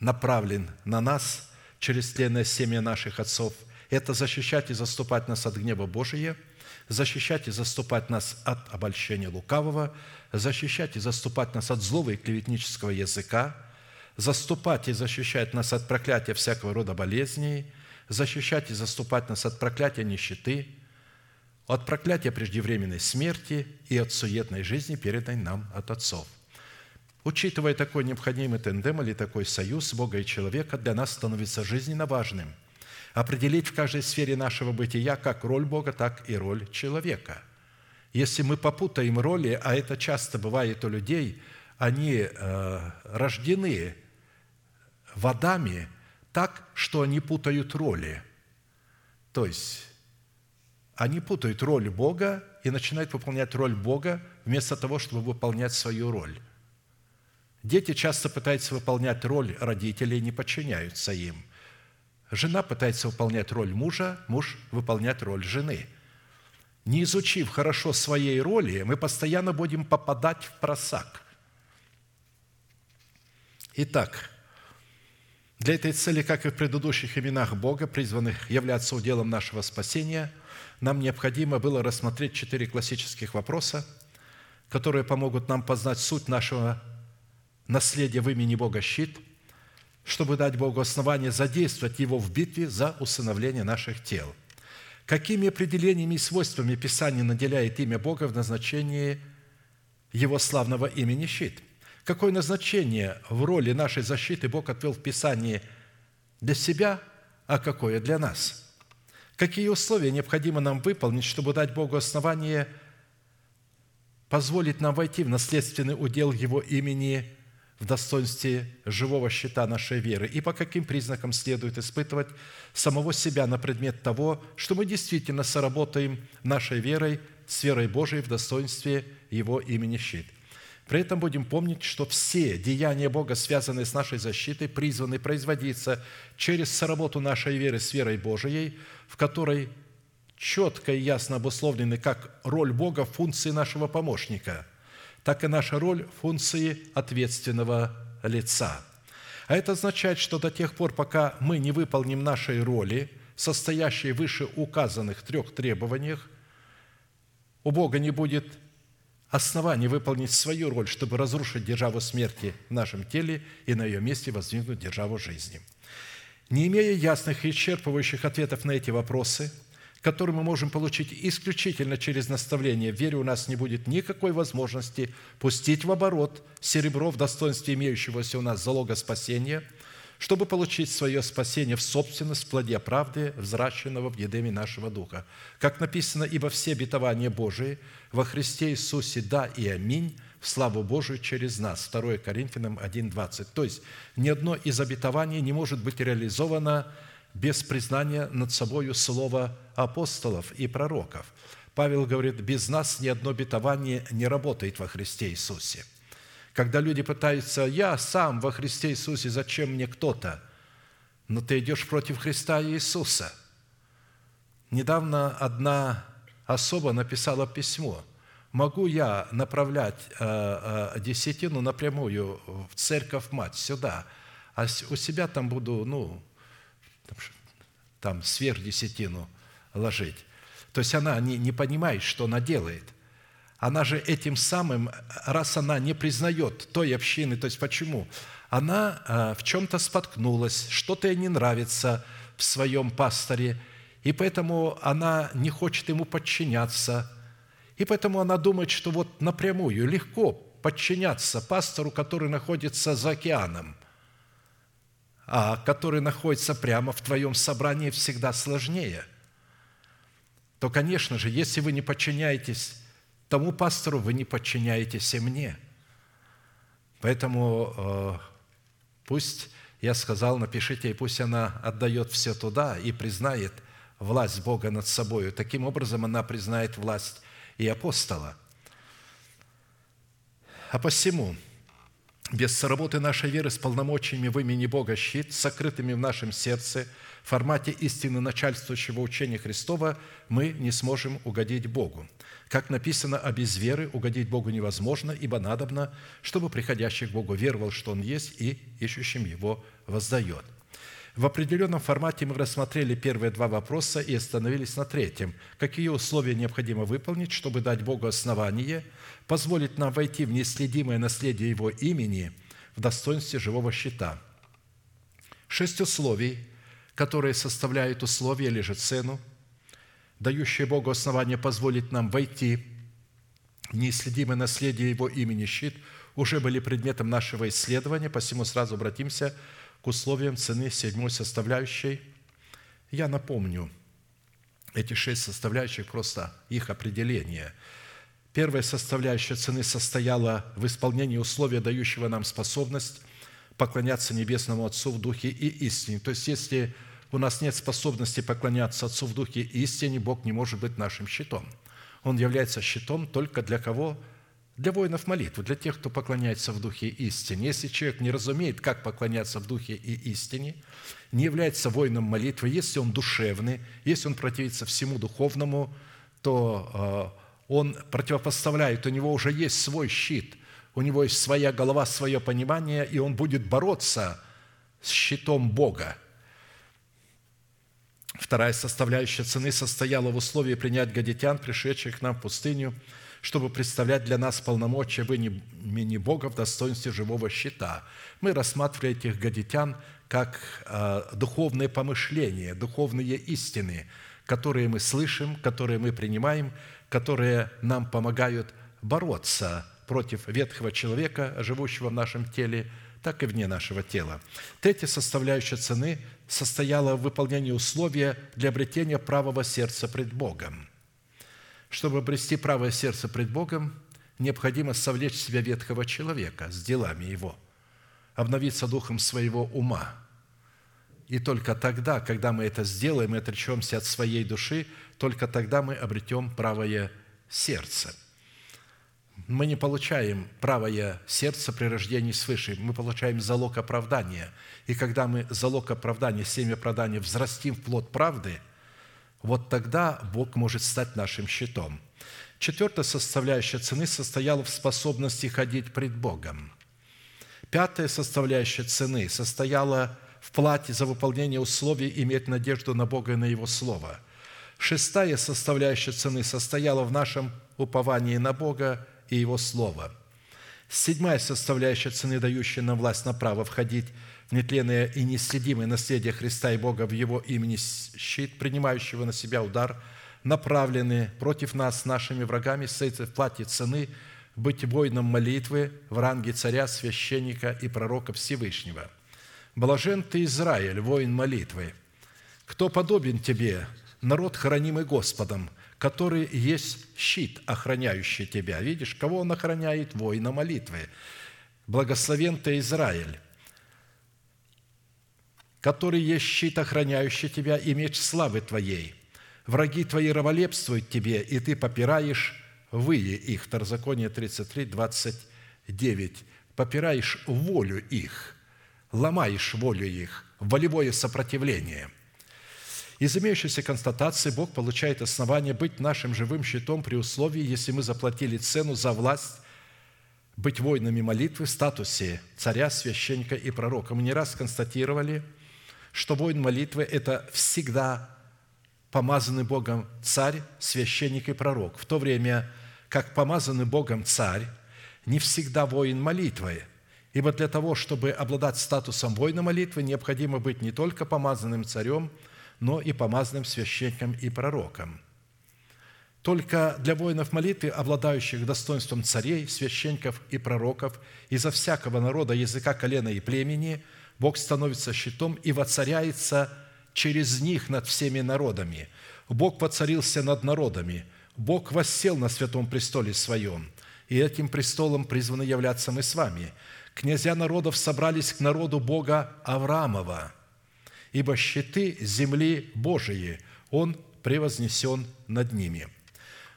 направлен на нас через тленное семя наших отцов, это защищать и заступать нас от гнева Божия, защищать и заступать нас от обольщения лукавого, защищать и заступать нас от злого и клеветнического языка – заступать и защищать нас от проклятия всякого рода болезней, защищать и заступать нас от проклятия нищеты, от проклятия преждевременной смерти и от суетной жизни, переданной нам от отцов. Учитывая такой необходимый тендем или такой союз Бога и человека, для нас становится жизненно важным определить в каждой сфере нашего бытия как роль Бога, так и роль человека. Если мы попутаем роли, а это часто бывает у людей, они э, рождены водами так, что они путают роли. То есть они путают роль Бога и начинают выполнять роль Бога вместо того, чтобы выполнять свою роль. Дети часто пытаются выполнять роль родителей и не подчиняются им. Жена пытается выполнять роль мужа, муж выполнять роль жены. Не изучив хорошо своей роли, мы постоянно будем попадать в просак. Итак, для этой цели, как и в предыдущих именах Бога, призванных являться уделом нашего спасения, нам необходимо было рассмотреть четыре классических вопроса, которые помогут нам познать суть нашего наследия в имени Бога щит, чтобы дать Богу основание задействовать Его в битве за усыновление наших тел. Какими определениями и свойствами Писание наделяет имя Бога в назначении Его славного имени щит – какое назначение в роли нашей защиты Бог отвел в Писании для себя, а какое для нас. Какие условия необходимо нам выполнить, чтобы дать Богу основание позволить нам войти в наследственный удел Его имени в достоинстве живого щита нашей веры, и по каким признакам следует испытывать самого себя на предмет того, что мы действительно соработаем нашей верой с верой Божией в достоинстве Его имени щит – при этом будем помнить, что все деяния Бога, связанные с нашей защитой, призваны производиться через соработу нашей веры с верой Божией, в которой четко и ясно обусловлены как роль Бога в функции нашего помощника, так и наша роль функции ответственного лица. А это означает, что до тех пор, пока мы не выполним нашей роли, состоящей выше указанных трех требованиях, у Бога не будет оснований выполнить свою роль, чтобы разрушить державу смерти в нашем теле и на ее месте воздвигнуть державу жизни. Не имея ясных и исчерпывающих ответов на эти вопросы, которые мы можем получить исключительно через наставление, в вере у нас не будет никакой возможности пустить в оборот серебро в достоинстве имеющегося у нас залога спасения – чтобы получить свое спасение в собственность в плоде правды, взращенного в едеме нашего Духа. Как написано, «Ибо все обетования Божии во Христе Иисусе – да и аминь, в славу Божию через нас». 2 Коринфянам 1,20. То есть, ни одно из обетований не может быть реализовано без признания над собою слова апостолов и пророков. Павел говорит, без нас ни одно обетование не работает во Христе Иисусе – когда люди пытаются, я сам во Христе Иисусе, зачем мне кто-то? Но ты идешь против Христа Иисуса. Недавно одна особа написала письмо. Могу я направлять э, э, десятину напрямую в церковь мать сюда, а у себя там буду, ну, там, сверх десятину ложить. То есть она не, не понимает, что она делает – она же этим самым, раз она не признает той общины, то есть почему? Она а, в чем-то споткнулась, что-то ей не нравится в своем пасторе, и поэтому она не хочет ему подчиняться, и поэтому она думает, что вот напрямую легко подчиняться пастору, который находится за океаном, который находится прямо в твоем собрании всегда сложнее. То, конечно же, если вы не подчиняетесь тому пастору вы не подчиняетесь и мне. Поэтому э, пусть, я сказал, напишите, и пусть она отдает все туда и признает власть Бога над собой. Таким образом, она признает власть и апостола. А посему, без соработы нашей веры с полномочиями в имени Бога щит, сокрытыми в нашем сердце, в формате истины начальствующего учения Христова, мы не сможем угодить Богу. Как написано, а без веры угодить Богу невозможно, ибо надобно, чтобы приходящий к Богу веровал, что Он есть, и ищущим Его воздает – в определенном формате мы рассмотрели первые два вопроса и остановились на третьем. Какие условия необходимо выполнить, чтобы дать Богу основание, позволить нам войти в неследимое наследие Его имени в достоинстве живого щита? Шесть условий, которые составляют условия или же цену, дающие Богу основание позволить нам войти в неисследимое наследие Его имени щит, уже были предметом нашего исследования, посему сразу обратимся к условиям цены седьмой составляющей. Я напомню эти шесть составляющих, просто их определение. Первая составляющая цены состояла в исполнении условия, дающего нам способность поклоняться Небесному Отцу в Духе и истине. То есть, если у нас нет способности поклоняться Отцу в Духе и истине, Бог не может быть нашим щитом. Он является щитом только для кого? для воинов молитвы, для тех, кто поклоняется в духе истине. Если человек не разумеет, как поклоняться в духе и истине, не является воином молитвы, если он душевный, если он противится всему духовному, то э, он противопоставляет, у него уже есть свой щит, у него есть своя голова, свое понимание, и он будет бороться с щитом Бога. Вторая составляющая цены состояла в условии принять гадитян, пришедших к нам в пустыню – чтобы представлять для нас полномочия в имени Бога в достоинстве живого щита. Мы рассматривали этих гадитян как э, духовные помышления, духовные истины, которые мы слышим, которые мы принимаем, которые нам помогают бороться против ветхого человека, живущего в нашем теле, так и вне нашего тела. Третья составляющая цены состояла в выполнении условия для обретения правого сердца пред Богом – чтобы обрести правое сердце пред Богом, необходимо совлечь в себя ветхого человека с делами его, обновиться духом своего ума. И только тогда, когда мы это сделаем и отречемся от своей души, только тогда мы обретем правое сердце. Мы не получаем правое сердце при рождении свыше, мы получаем залог оправдания. И когда мы залог оправдания, семя оправдания взрастим в плод правды – вот тогда Бог может стать нашим щитом. Четвертая составляющая цены состояла в способности ходить пред Богом. Пятая составляющая цены состояла в плате за выполнение условий иметь надежду на Бога и на Его Слово. Шестая составляющая цены состояла в нашем уповании на Бога и Его Слово. Седьмая составляющая цены, дающая нам власть на право входить нетленное и неследимое наследие Христа и Бога в Его имени щит, принимающего на себя удар, направленный против нас нашими врагами, стоит в плате цены быть воином молитвы в ранге царя, священника и пророка Всевышнего. Блажен ты, Израиль, воин молитвы. Кто подобен тебе, народ, хранимый Господом, который есть щит, охраняющий тебя. Видишь, кого он охраняет? Воина молитвы. Благословен ты, Израиль, который есть щит, охраняющий тебя, и меч славы твоей. Враги твои раболепствуют тебе, и ты попираешь выи их». Второзаконие 33, 29. «Попираешь волю их, ломаешь волю их, волевое сопротивление». Из имеющейся констатации Бог получает основание быть нашим живым щитом при условии, если мы заплатили цену за власть быть воинами молитвы в статусе царя, священника и пророка. Мы не раз констатировали – что воин молитвы – это всегда помазанный Богом царь, священник и пророк, в то время как помазанный Богом царь не всегда воин молитвы, ибо для того, чтобы обладать статусом воина молитвы, необходимо быть не только помазанным царем, но и помазанным священником и пророком. Только для воинов молитвы, обладающих достоинством царей, священников и пророков, изо всякого народа, языка, колена и племени – Бог становится щитом и воцаряется через них над всеми народами. Бог воцарился над народами. Бог воссел на святом престоле своем, и этим престолом призваны являться мы с вами. Князья народов собрались к народу Бога Авраамова, ибо щиты земли Божии, Он превознесен над ними».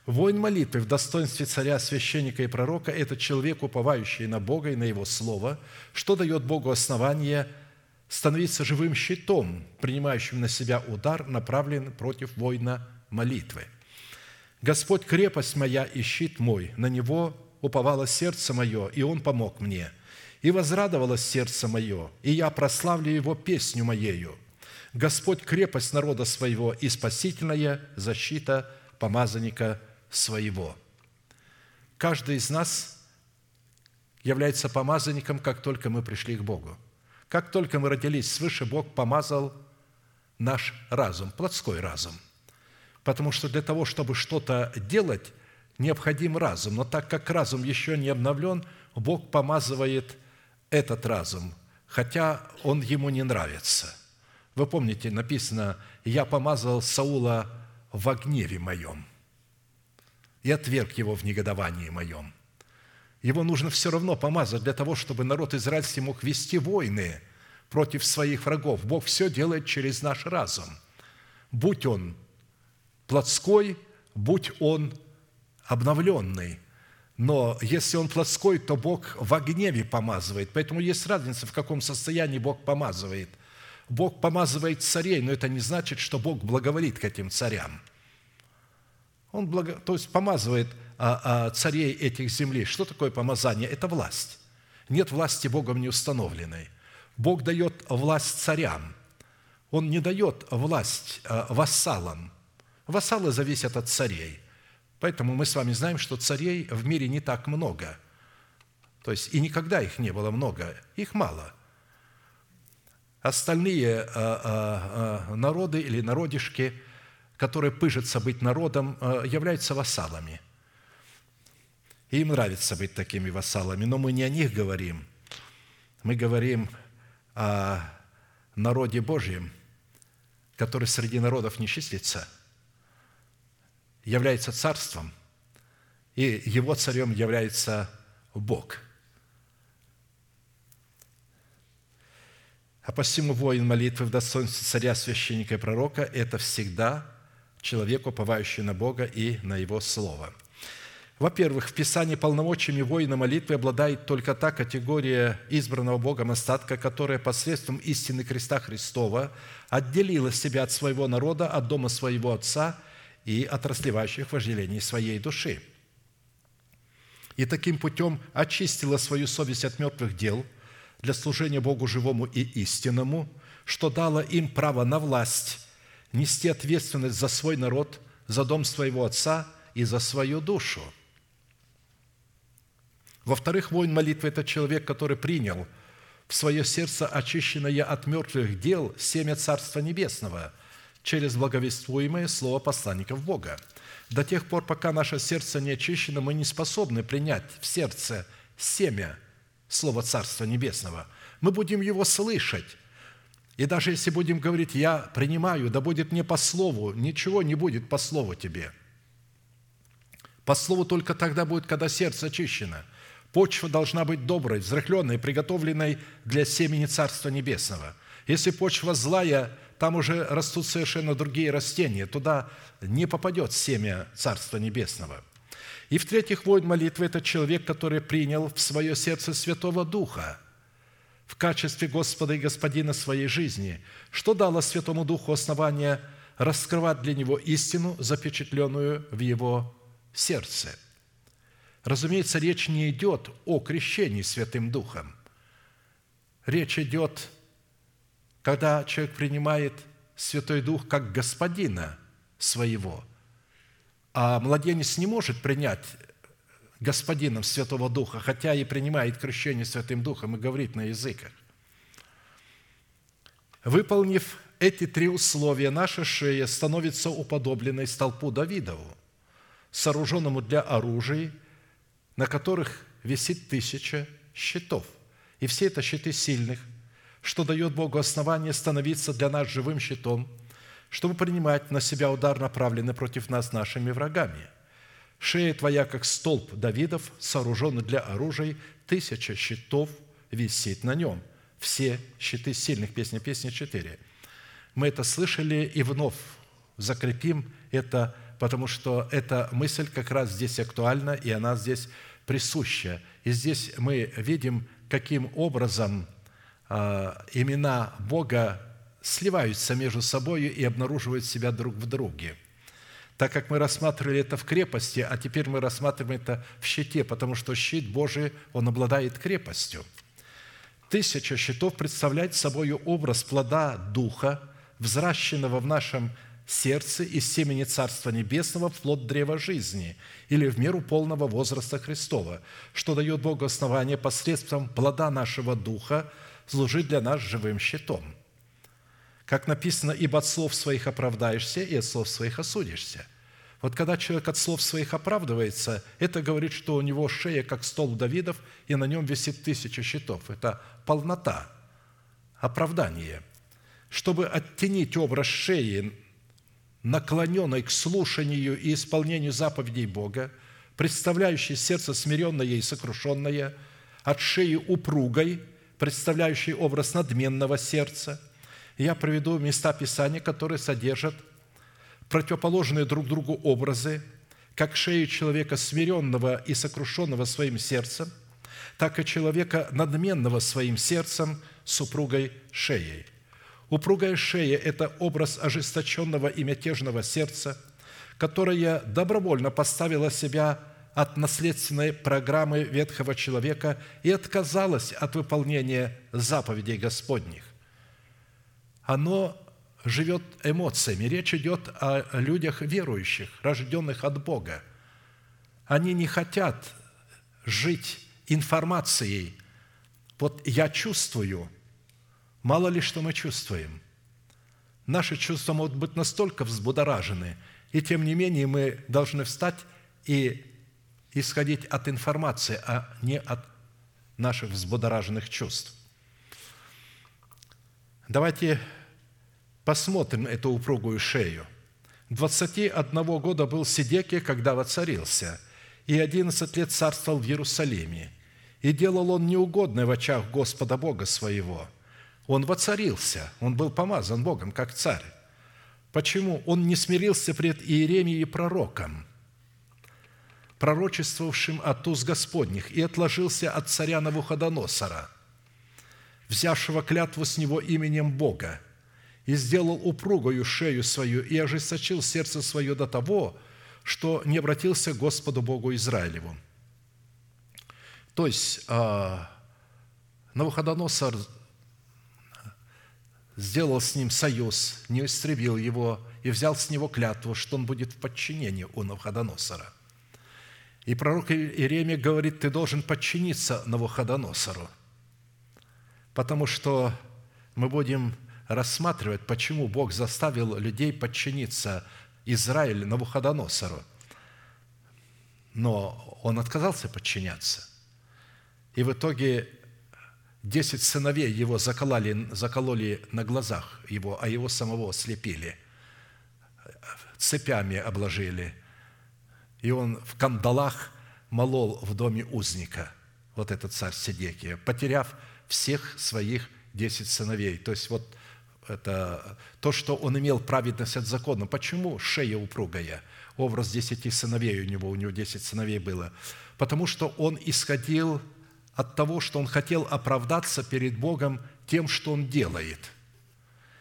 Воин молитвы в достоинстве царя, священника и пророка – это человек, уповающий на Бога и на Его Слово, что дает Богу основание становиться живым щитом, принимающим на себя удар, направленный против воина молитвы. «Господь – крепость моя и щит мой, на Него уповало сердце мое, и Он помог мне. И возрадовалось сердце мое, и я прославлю Его песню моею. Господь – крепость народа своего и спасительная защита помазанника своего». Каждый из нас является помазанником, как только мы пришли к Богу. Как только мы родились свыше, Бог помазал наш разум, плотской разум. Потому что для того, чтобы что-то делать, необходим разум. Но так как разум еще не обновлен, Бог помазывает этот разум, хотя он ему не нравится. Вы помните, написано, «Я помазал Саула в гневе моем и отверг его в негодовании моем». Его нужно все равно помазать для того, чтобы народ израильский мог вести войны против своих врагов. Бог все делает через наш разум. Будь он плотской, будь он обновленный. Но если он плотской, то Бог в гневе помазывает. Поэтому есть разница, в каком состоянии Бог помазывает. Бог помазывает царей, но это не значит, что Бог благоволит к этим царям. Он благо... то есть помазывает а, а, царей этих землей. Что такое помазание? Это власть. Нет власти Богом не установленной. Бог дает власть царям. Он не дает власть а, вассалам. Вассалы зависят от царей. Поэтому мы с вами знаем, что царей в мире не так много. То есть и никогда их не было много, их мало. Остальные а, а, народы или народишки, которые пыжатся быть народом, являются вассалами. Им нравится быть такими вассалами, но мы не о них говорим. Мы говорим о народе Божьем, который среди народов не числится – является царством, и его царем является Бог. А посему воин молитвы в достоинстве царя, священника и пророка – это всегда человек, уповающий на Бога и на Его Слово. Во-первых, в Писании полномочиями воина молитвы обладает только та категория избранного Богом остатка, которая посредством истины креста Христова отделила себя от своего народа, от дома своего Отца – и от расливающих вожделений своей души. И таким путем очистила свою совесть от мертвых дел для служения Богу живому и истинному, что дало им право на власть, нести ответственность за свой народ, за дом своего отца и за свою душу. Во-вторых, воин молитвы – это человек, который принял в свое сердце очищенное от мертвых дел семя Царства Небесного – через благовествуемое слово посланников Бога. До тех пор, пока наше сердце не очищено, мы не способны принять в сердце семя Слова Царства Небесного. Мы будем его слышать. И даже если будем говорить, я принимаю, да будет мне по слову, ничего не будет по слову тебе. По слову только тогда будет, когда сердце очищено. Почва должна быть доброй, взрыхленной, приготовленной для семени Царства Небесного. Если почва злая, там уже растут совершенно другие растения. Туда не попадет семя Царства Небесного. И в-третьих, воин молитвы – это человек, который принял в свое сердце Святого Духа в качестве Господа и Господина своей жизни, что дало Святому Духу основание раскрывать для него истину, запечатленную в его сердце. Разумеется, речь не идет о крещении Святым Духом. Речь идет когда человек принимает Святой Дух как господина своего, а младенец не может принять господином Святого Духа, хотя и принимает крещение Святым Духом и говорит на языках. Выполнив эти три условия, наша шея становится уподобленной столпу Давидову, сооруженному для оружия, на которых висит тысяча щитов. И все это щиты сильных, что дает Богу основание становиться для нас живым щитом, чтобы принимать на себя удар, направленный против нас нашими врагами. Шея твоя, как столб Давидов, сооруженный для оружия, тысяча щитов висит на нем. Все щиты сильных, песня, песня 4. Мы это слышали и вновь закрепим это, потому что эта мысль как раз здесь актуальна, и она здесь присуща. И здесь мы видим, каким образом а, имена Бога сливаются между собой и обнаруживают себя друг в друге. Так как мы рассматривали это в крепости, а теперь мы рассматриваем это в щите, потому что щит Божий, он обладает крепостью. Тысяча щитов представляет собой образ плода Духа, взращенного в нашем сердце из семени Царства Небесного в плод древа жизни или в меру полного возраста Христова, что дает Богу основание посредством плода нашего Духа служить для нас живым щитом – как написано, «Ибо от слов своих оправдаешься, и от слов своих осудишься». Вот когда человек от слов своих оправдывается, это говорит, что у него шея, как стол Давидов, и на нем висит тысяча щитов. Это полнота, оправдание. Чтобы оттенить образ шеи, наклоненной к слушанию и исполнению заповедей Бога, представляющей сердце смиренное и сокрушенное, от шеи упругой, представляющей образ надменного сердца – я приведу места Писания, которые содержат противоположные друг другу образы, как шею человека смиренного и сокрушенного своим сердцем, так и человека надменного своим сердцем супругой шеей. Упругая шея – это образ ожесточенного и мятежного сердца, которое добровольно поставило себя от наследственной программы ветхого человека и отказалось от выполнения заповедей Господних оно живет эмоциями. Речь идет о людях верующих, рожденных от Бога. Они не хотят жить информацией. Вот я чувствую, мало ли что мы чувствуем. Наши чувства могут быть настолько взбудоражены, и тем не менее мы должны встать и исходить от информации, а не от наших взбудораженных чувств. Давайте посмотрим эту упругую шею. 21 года был Сидекия, когда воцарился, и 11 лет царствовал в Иерусалиме. И делал он неугодное в очах Господа Бога своего. Он воцарился, он был помазан Богом, как царь. Почему? Он не смирился пред Иеремией пророком, пророчествовавшим от уз Господних, и отложился от царя Навуходоносора – взявшего клятву с него именем Бога, и сделал упругою шею свою, и ожесточил сердце свое до того, что не обратился к Господу Богу Израилеву». То есть, а, Навуходоносор сделал с ним союз, не истребил его и взял с него клятву, что он будет в подчинении у Навуходоносора. И пророк Иеремия говорит, ты должен подчиниться Навуходоносору – потому что мы будем рассматривать, почему Бог заставил людей подчиниться Израилю Навуходоносору. Но он отказался подчиняться. И в итоге десять сыновей его закололи, закололи на глазах его, а его самого слепили, цепями обложили. И он в кандалах молол в доме узника, вот этот царь Сидекия, потеряв всех своих десять сыновей. То есть вот это то, что он имел праведность от закона. Почему шея упругая? Образ десяти сыновей у него, у него десять сыновей было. Потому что он исходил от того, что он хотел оправдаться перед Богом тем, что он делает.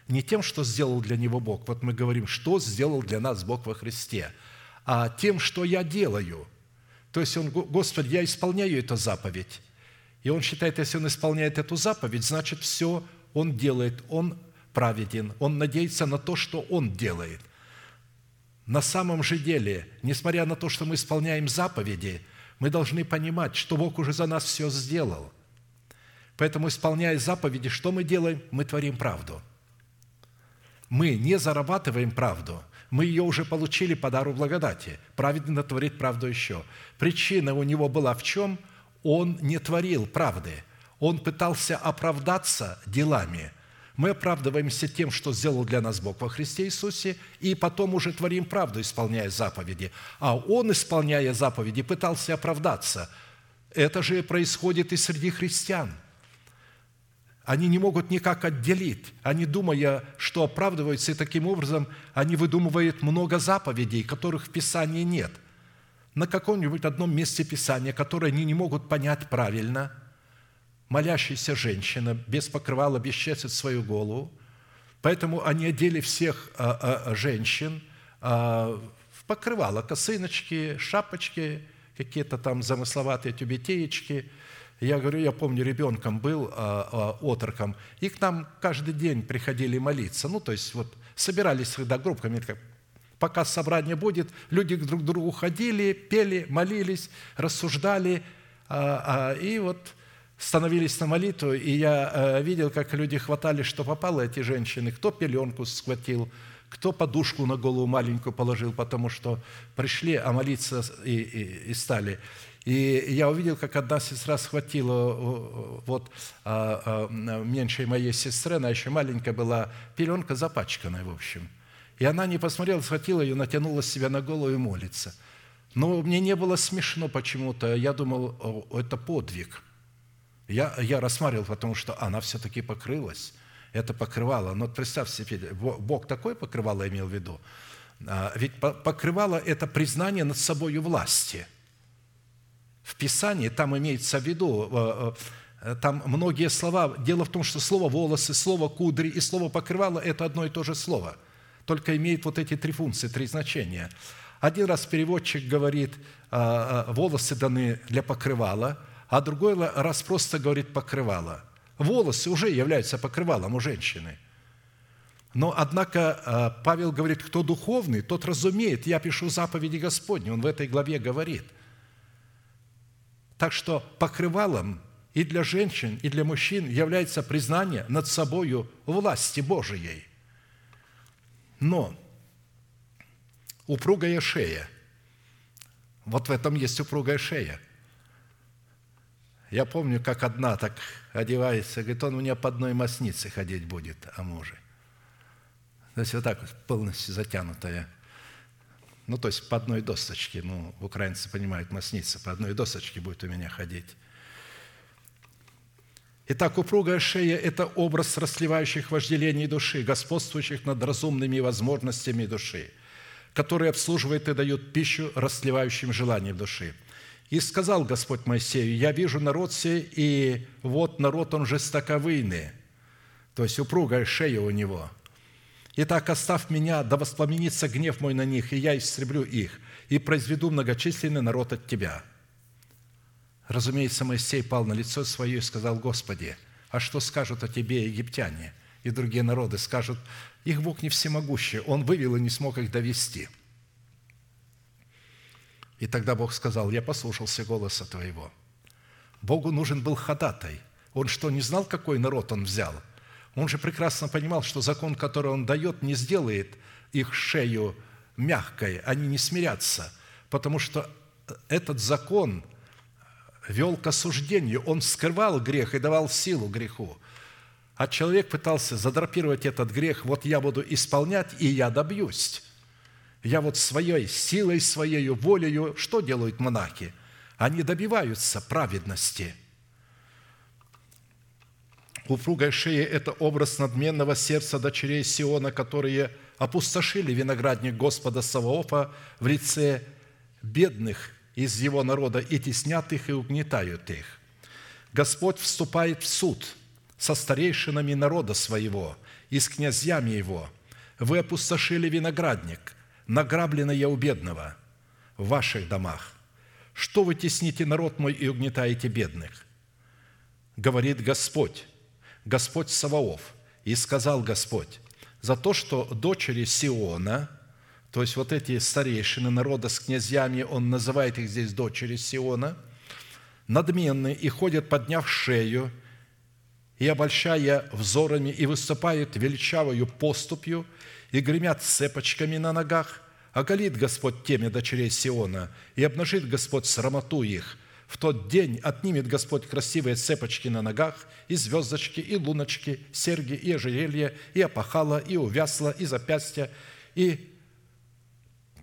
Не тем, что сделал для него Бог. Вот мы говорим, что сделал для нас Бог во Христе, а тем, что я делаю. То есть он, Господи, я исполняю эту заповедь, и он считает, если он исполняет эту заповедь, значит, все он делает, он праведен, он надеется на то, что он делает. На самом же деле, несмотря на то, что мы исполняем заповеди, мы должны понимать, что Бог уже за нас все сделал. Поэтому, исполняя заповеди, что мы делаем? Мы творим правду. Мы не зарабатываем правду, мы ее уже получили по дару благодати. Праведно творит правду еще. Причина у него была в чем – он не творил правды, он пытался оправдаться делами. Мы оправдываемся тем, что сделал для нас Бог во Христе Иисусе, и потом уже творим правду, исполняя заповеди. А Он, исполняя заповеди, пытался оправдаться. Это же происходит и среди христиан. Они не могут никак отделить. Они, думая, что оправдываются, и таким образом они выдумывают много заповедей, которых в Писании нет. На каком-нибудь одном месте Писания, которое они не могут понять правильно – молящаяся женщина без покрывала бесчестит свою голову, поэтому они одели всех а, а, женщин а, в покрывало, косыночки, шапочки, какие-то там замысловатые тюбетеечки. Я говорю, я помню, ребенком был, а, а, отроком, и к нам каждый день приходили молиться. Ну, то есть вот собирались всегда группками, как пока собрание будет, люди друг к другу ходили, пели, молились, рассуждали, а, а, и вот становились на молитву, и я э, видел, как люди хватали, что попало эти женщины, кто пеленку схватил, кто подушку на голову маленькую положил, потому что пришли, а молиться и, и, и стали. И я увидел, как одна сестра схватила вот а, а, меньшей моей сестры, она еще маленькая была, пеленка запачканная, в общем. И она не посмотрела, схватила ее, натянула себя на голову и молится. Но мне не было смешно почему-то. Я думал, это подвиг – я, я рассматривал, потому что она все-таки покрылась. Это покрывало. Но представь себе, Бог такое покрывало имел в виду. А, ведь покрывало – это признание над собой власти. В Писании там имеется в виду, э, э, там многие слова. Дело в том, что слово «волосы», слово «кудри» и слово «покрывало» – это одно и то же слово. Только имеет вот эти три функции, три значения. Один раз переводчик говорит, «А, а, волосы даны для покрывала – а другой раз просто говорит покрывало. Волосы уже являются покрывалом у женщины. Но, однако, а, Павел говорит, кто духовный, тот разумеет. Я пишу заповеди Господни. Он в этой главе говорит. Так что покрывалом и для женщин, и для мужчин является признание над собою власти Божией. Но упругая шея, вот в этом есть упругая шея – я помню, как одна так одевается, говорит, он у меня по одной маснице ходить будет, о муже. То есть вот так полностью затянутая. Ну, то есть по одной досточке, ну, украинцы понимают, масница, по одной досточке будет у меня ходить. Итак, упругая шея – это образ расливающих вожделений души, господствующих над разумными возможностями души, которые обслуживают и дают пищу расливающим желаниям души – и сказал Господь Моисею, я вижу народ сей, и вот народ он жестоковыйный, то есть упругая шея у него. Итак, оставь меня, да воспламенится гнев мой на них, и я истреблю их, и произведу многочисленный народ от тебя». Разумеется, Моисей пал на лицо свое и сказал, «Господи, а что скажут о тебе египтяне?» И другие народы скажут, «Их Бог не всемогущий, Он вывел и не смог их довести». И тогда Бог сказал, я послушался голоса твоего. Богу нужен был ходатай. Он что, не знал, какой народ он взял? Он же прекрасно понимал, что закон, который он дает, не сделает их шею мягкой, они не смирятся, потому что этот закон вел к осуждению, он скрывал грех и давал силу греху. А человек пытался задрапировать этот грех, вот я буду исполнять, и я добьюсь. Я вот своей силой, своей волею, что делают монахи? Они добиваются праведности. Упругая шея – это образ надменного сердца дочерей Сиона, которые опустошили виноградник Господа Саваофа в лице бедных из его народа и теснят их и угнетают их. Господь вступает в суд со старейшинами народа своего и с князьями его. Вы опустошили виноградник – награбленное у бедного в ваших домах? Что вы тесните народ мой и угнетаете бедных? Говорит Господь, Господь Саваоф, и сказал Господь, за то, что дочери Сиона, то есть вот эти старейшины народа с князьями, он называет их здесь дочери Сиона, надменны и ходят, подняв шею, и обольщая взорами, и выступают величавою поступью, и гремят цепочками на ногах, оголит Господь теме дочерей Сиона, и обнажит Господь срамоту их. В тот день отнимет Господь красивые цепочки на ногах, и звездочки, и луночки, серьги, и ожерелья, и опахала, и увясла, и запястья, и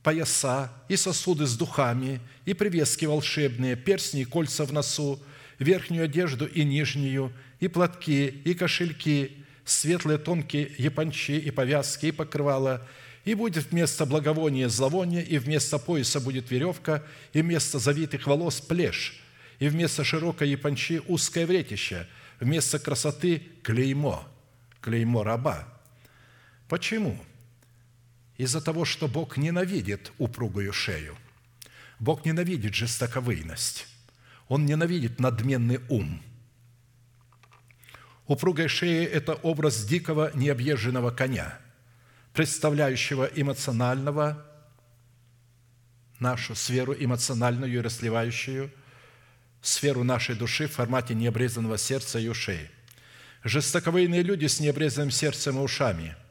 пояса, и сосуды с духами, и привески волшебные, перстни и кольца в носу, верхнюю одежду и нижнюю, и платки, и кошельки, светлые тонкие япончи и повязки, и покрывала, и будет вместо благовония зловоние, и вместо пояса будет веревка, и вместо завитых волос плешь, и вместо широкой япончи узкое вретище, вместо красоты клеймо, клеймо раба. Почему? Из-за того, что Бог ненавидит упругую шею. Бог ненавидит жестоковыйность. Он ненавидит надменный ум. Упругая шея – это образ дикого необъезженного коня, представляющего эмоционального, нашу сферу эмоциональную и расливающую сферу нашей души в формате необрезанного сердца и ушей. Жестоковыйные люди с необрезанным сердцем и ушами –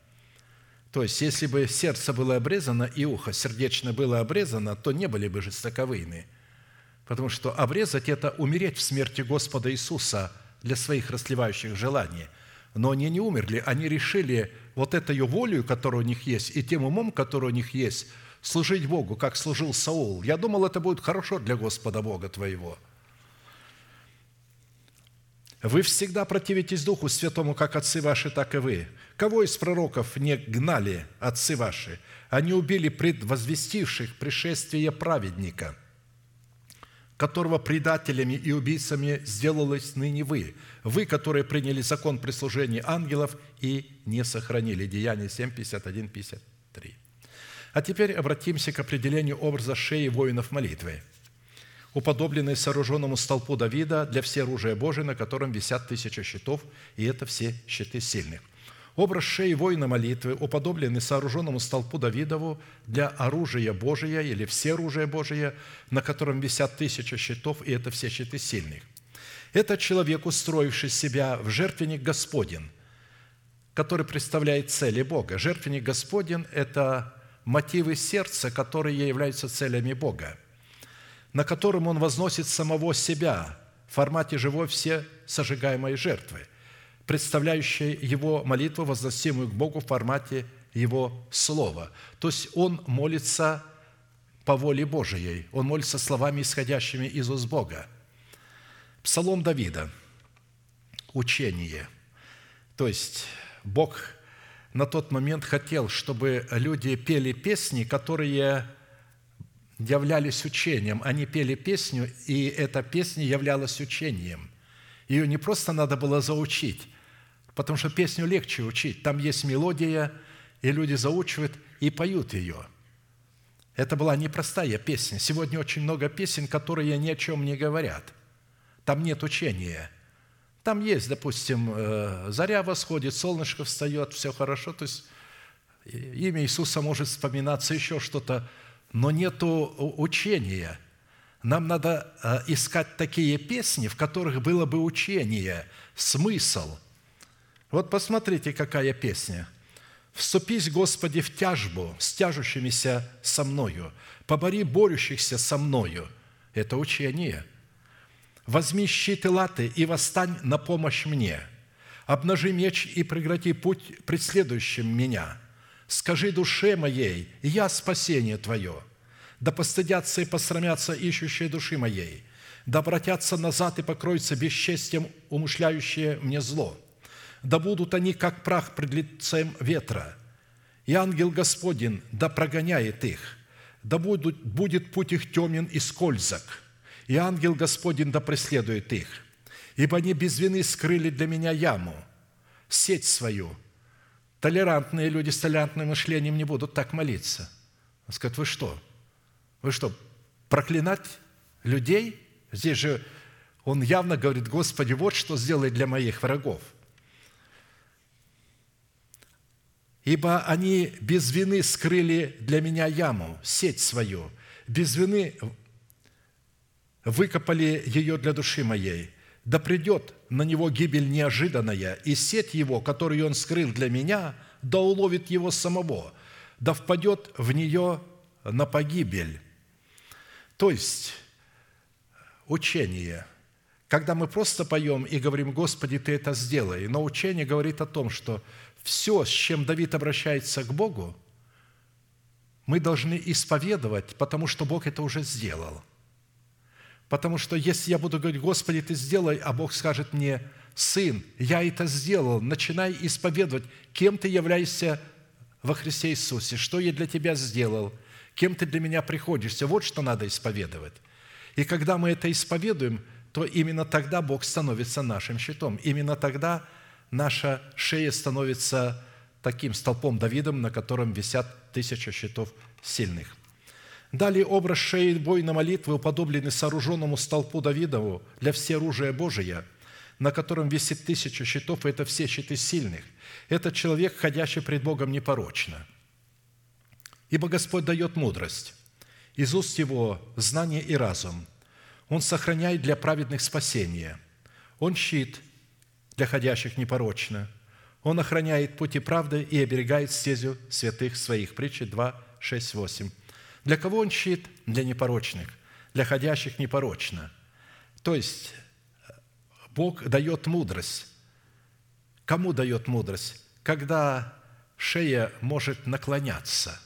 то есть, если бы сердце было обрезано и ухо сердечное было обрезано, то не были бы жестоковыйны. Потому что обрезать – это умереть в смерти Господа Иисуса для своих расливающих желаний. Но они не умерли, они решили вот этой волю, которая у них есть, и тем умом, который у них есть, служить Богу, как служил Саул. Я думал, это будет хорошо для Господа Бога твоего – вы всегда противитесь Духу Святому, как отцы ваши, так и вы. Кого из пророков не гнали отцы ваши? Они убили предвозвестивших пришествие праведника, которого предателями и убийцами сделалось ныне вы. Вы, которые приняли закон прислужения ангелов и не сохранили. Деяние 7, 51, 53. А теперь обратимся к определению образа шеи воинов молитвы – уподобленный сооруженному столпу Давида для всеоружия Божия, на котором висят тысяча щитов, и это все щиты сильных. Образ шеи воина молитвы, уподобленный сооруженному столпу Давидову для оружия Божия или все оружие Божие, на котором висят тысяча щитов, и это все щиты сильных. Это человек, устроивший себя в жертвенник Господен, который представляет цели Бога. Жертвенник Господен – это мотивы сердца, которые являются целями Бога – на котором он возносит самого себя в формате живой все сожигаемой жертвы, представляющей его молитву, возносимую к Богу в формате его слова. То есть он молится по воле Божией, он молится словами, исходящими из уст Бога. Псалом Давида, учение. То есть Бог на тот момент хотел, чтобы люди пели песни, которые являлись учением. Они пели песню, и эта песня являлась учением. Ее не просто надо было заучить, потому что песню легче учить. Там есть мелодия, и люди заучивают и поют ее. Это была непростая песня. Сегодня очень много песен, которые ни о чем не говорят. Там нет учения. Там есть, допустим, э, заря восходит, солнышко встает, все хорошо. То есть имя Иисуса может вспоминаться, еще что-то – но нету учения. Нам надо э, искать такие песни, в которых было бы учение, смысл. Вот посмотрите, какая песня. «Вступись, Господи, в тяжбу с тяжущимися со мною, побори борющихся со мною». Это учение. «Возьми щит и латы и восстань на помощь мне. Обнажи меч и прекрати путь преследующим меня» Скажи душе моей, я спасение Твое. Да постыдятся и посрамятся ищущие души моей. Да обратятся назад и покроются бесчестием умышляющие мне зло. Да будут они, как прах пред лицем ветра. И ангел Господень да прогоняет их. Да будут, будет путь их темен и скользок. И ангел Господень да преследует их. Ибо они без вины скрыли для меня яму, сеть свою – Толерантные люди с толерантным мышлением не будут так молиться. Он скажет, вы что? Вы что, проклинать людей? Здесь же он явно говорит, Господи, вот что сделай для моих врагов. Ибо они без вины скрыли для меня яму, сеть свою, без вины выкопали ее для души моей – да придет на него гибель неожиданная, и сеть его, которую он скрыл для меня, да уловит его самого, да впадет в нее на погибель». То есть учение. Когда мы просто поем и говорим, Господи, Ты это сделай, но учение говорит о том, что все, с чем Давид обращается к Богу, мы должны исповедовать, потому что Бог это уже сделал. Потому что если я буду говорить, Господи, Ты сделай, а Бог скажет мне, Сын, я это сделал, начинай исповедовать, кем Ты являешься во Христе Иисусе, что я для Тебя сделал, кем Ты для меня приходишься. Вот что надо исповедовать. И когда мы это исповедуем, то именно тогда Бог становится нашим щитом. Именно тогда наша шея становится таким столпом Давидом, на котором висят тысяча щитов сильных. Далее образ шеи воина молитвы уподобленный сооруженному столпу Давидову для всеоружия Божия, на котором висит тысяча щитов, и это все щиты сильных. Это человек, ходящий пред Богом непорочно. Ибо Господь дает мудрость, из уст Его знание и разум. Он сохраняет для праведных спасение. Он щит для ходящих непорочно. Он охраняет пути правды и оберегает стезю святых своих. Притчи 2, 6, 8. Для кого он щит? Для непорочных, для ходящих непорочно. То есть Бог дает мудрость. Кому дает мудрость? Когда шея может наклоняться,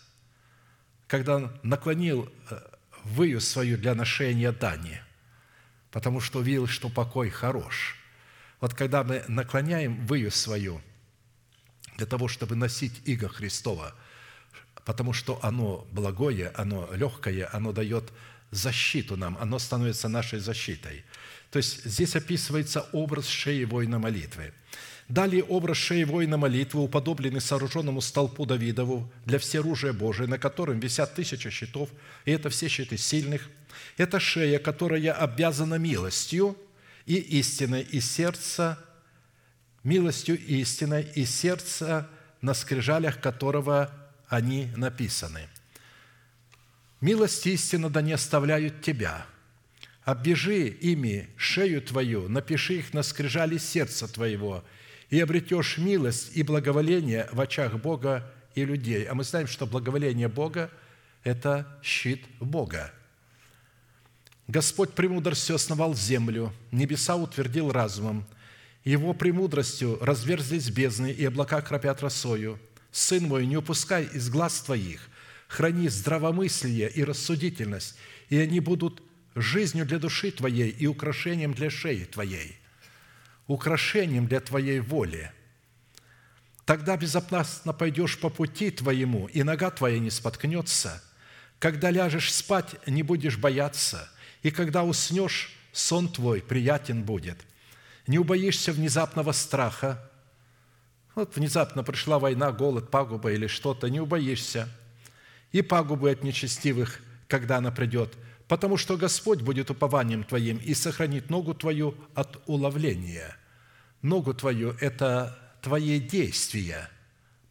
когда он наклонил э, выю свою для ношения дани, потому что увидел, что покой хорош. Вот когда мы наклоняем выю свою для того, чтобы носить иго Христова – потому что оно благое, оно легкое, оно дает защиту нам, оно становится нашей защитой. То есть здесь описывается образ шеи воина молитвы. Далее образ шеи воина молитвы, уподобленный сооруженному столпу Давидову для всеоружия Божия, на котором висят тысяча щитов, и это все щиты сильных. Это шея, которая обязана милостью и истиной, и сердца, милостью истиной, и сердца, на скрижалях которого они написаны. «Милость истина да не оставляют тебя. Оббежи ими шею твою, напиши их на скрижали сердца твоего, и обретешь милость и благоволение в очах Бога и людей». А мы знаем, что благоволение Бога – это щит Бога. Господь премудростью основал землю, небеса утвердил разумом, Его премудростью разверзлись бездны, и облака кропят росою – Сын мой, не упускай из глаз твоих, храни здравомыслие и рассудительность, и они будут жизнью для души твоей и украшением для шеи твоей, украшением для твоей воли. Тогда безопасно пойдешь по пути твоему, и нога твоя не споткнется. Когда ляжешь спать, не будешь бояться, и когда уснешь, сон твой приятен будет. Не убоишься внезапного страха, вот внезапно пришла война, голод, пагуба или что-то, не убоишься. И пагубы от нечестивых, когда она придет, потому что Господь будет упованием твоим и сохранит ногу твою от уловления. Ногу твою – это твои действия,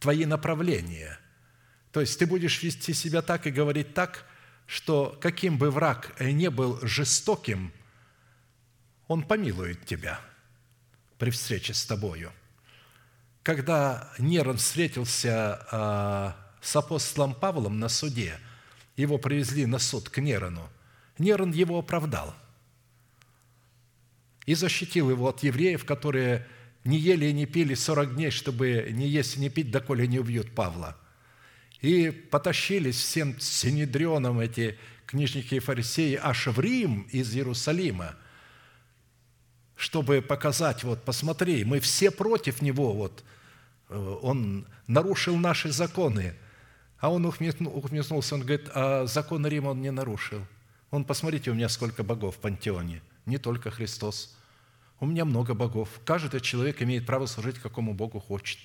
твои направления. То есть ты будешь вести себя так и говорить так, что каким бы враг не был жестоким, он помилует тебя при встрече с тобою – когда Нерон встретился а, с апостолом Павлом на суде, его привезли на суд к Нерону, Нерон его оправдал и защитил его от евреев, которые не ели и не пили 40 дней, чтобы не есть и не пить, доколе не убьют Павла. И потащились всем синедрионом эти книжники и фарисеи аж в Рим из Иерусалима, чтобы показать, вот посмотри, мы все против него, вот Э, он нарушил наши законы. А он ухмехнулся, он говорит, а законы Рима он не нарушил. Он, посмотрите, у меня сколько богов в пантеоне, не только Христос. У меня много богов. Каждый человек имеет право служить какому Богу хочет.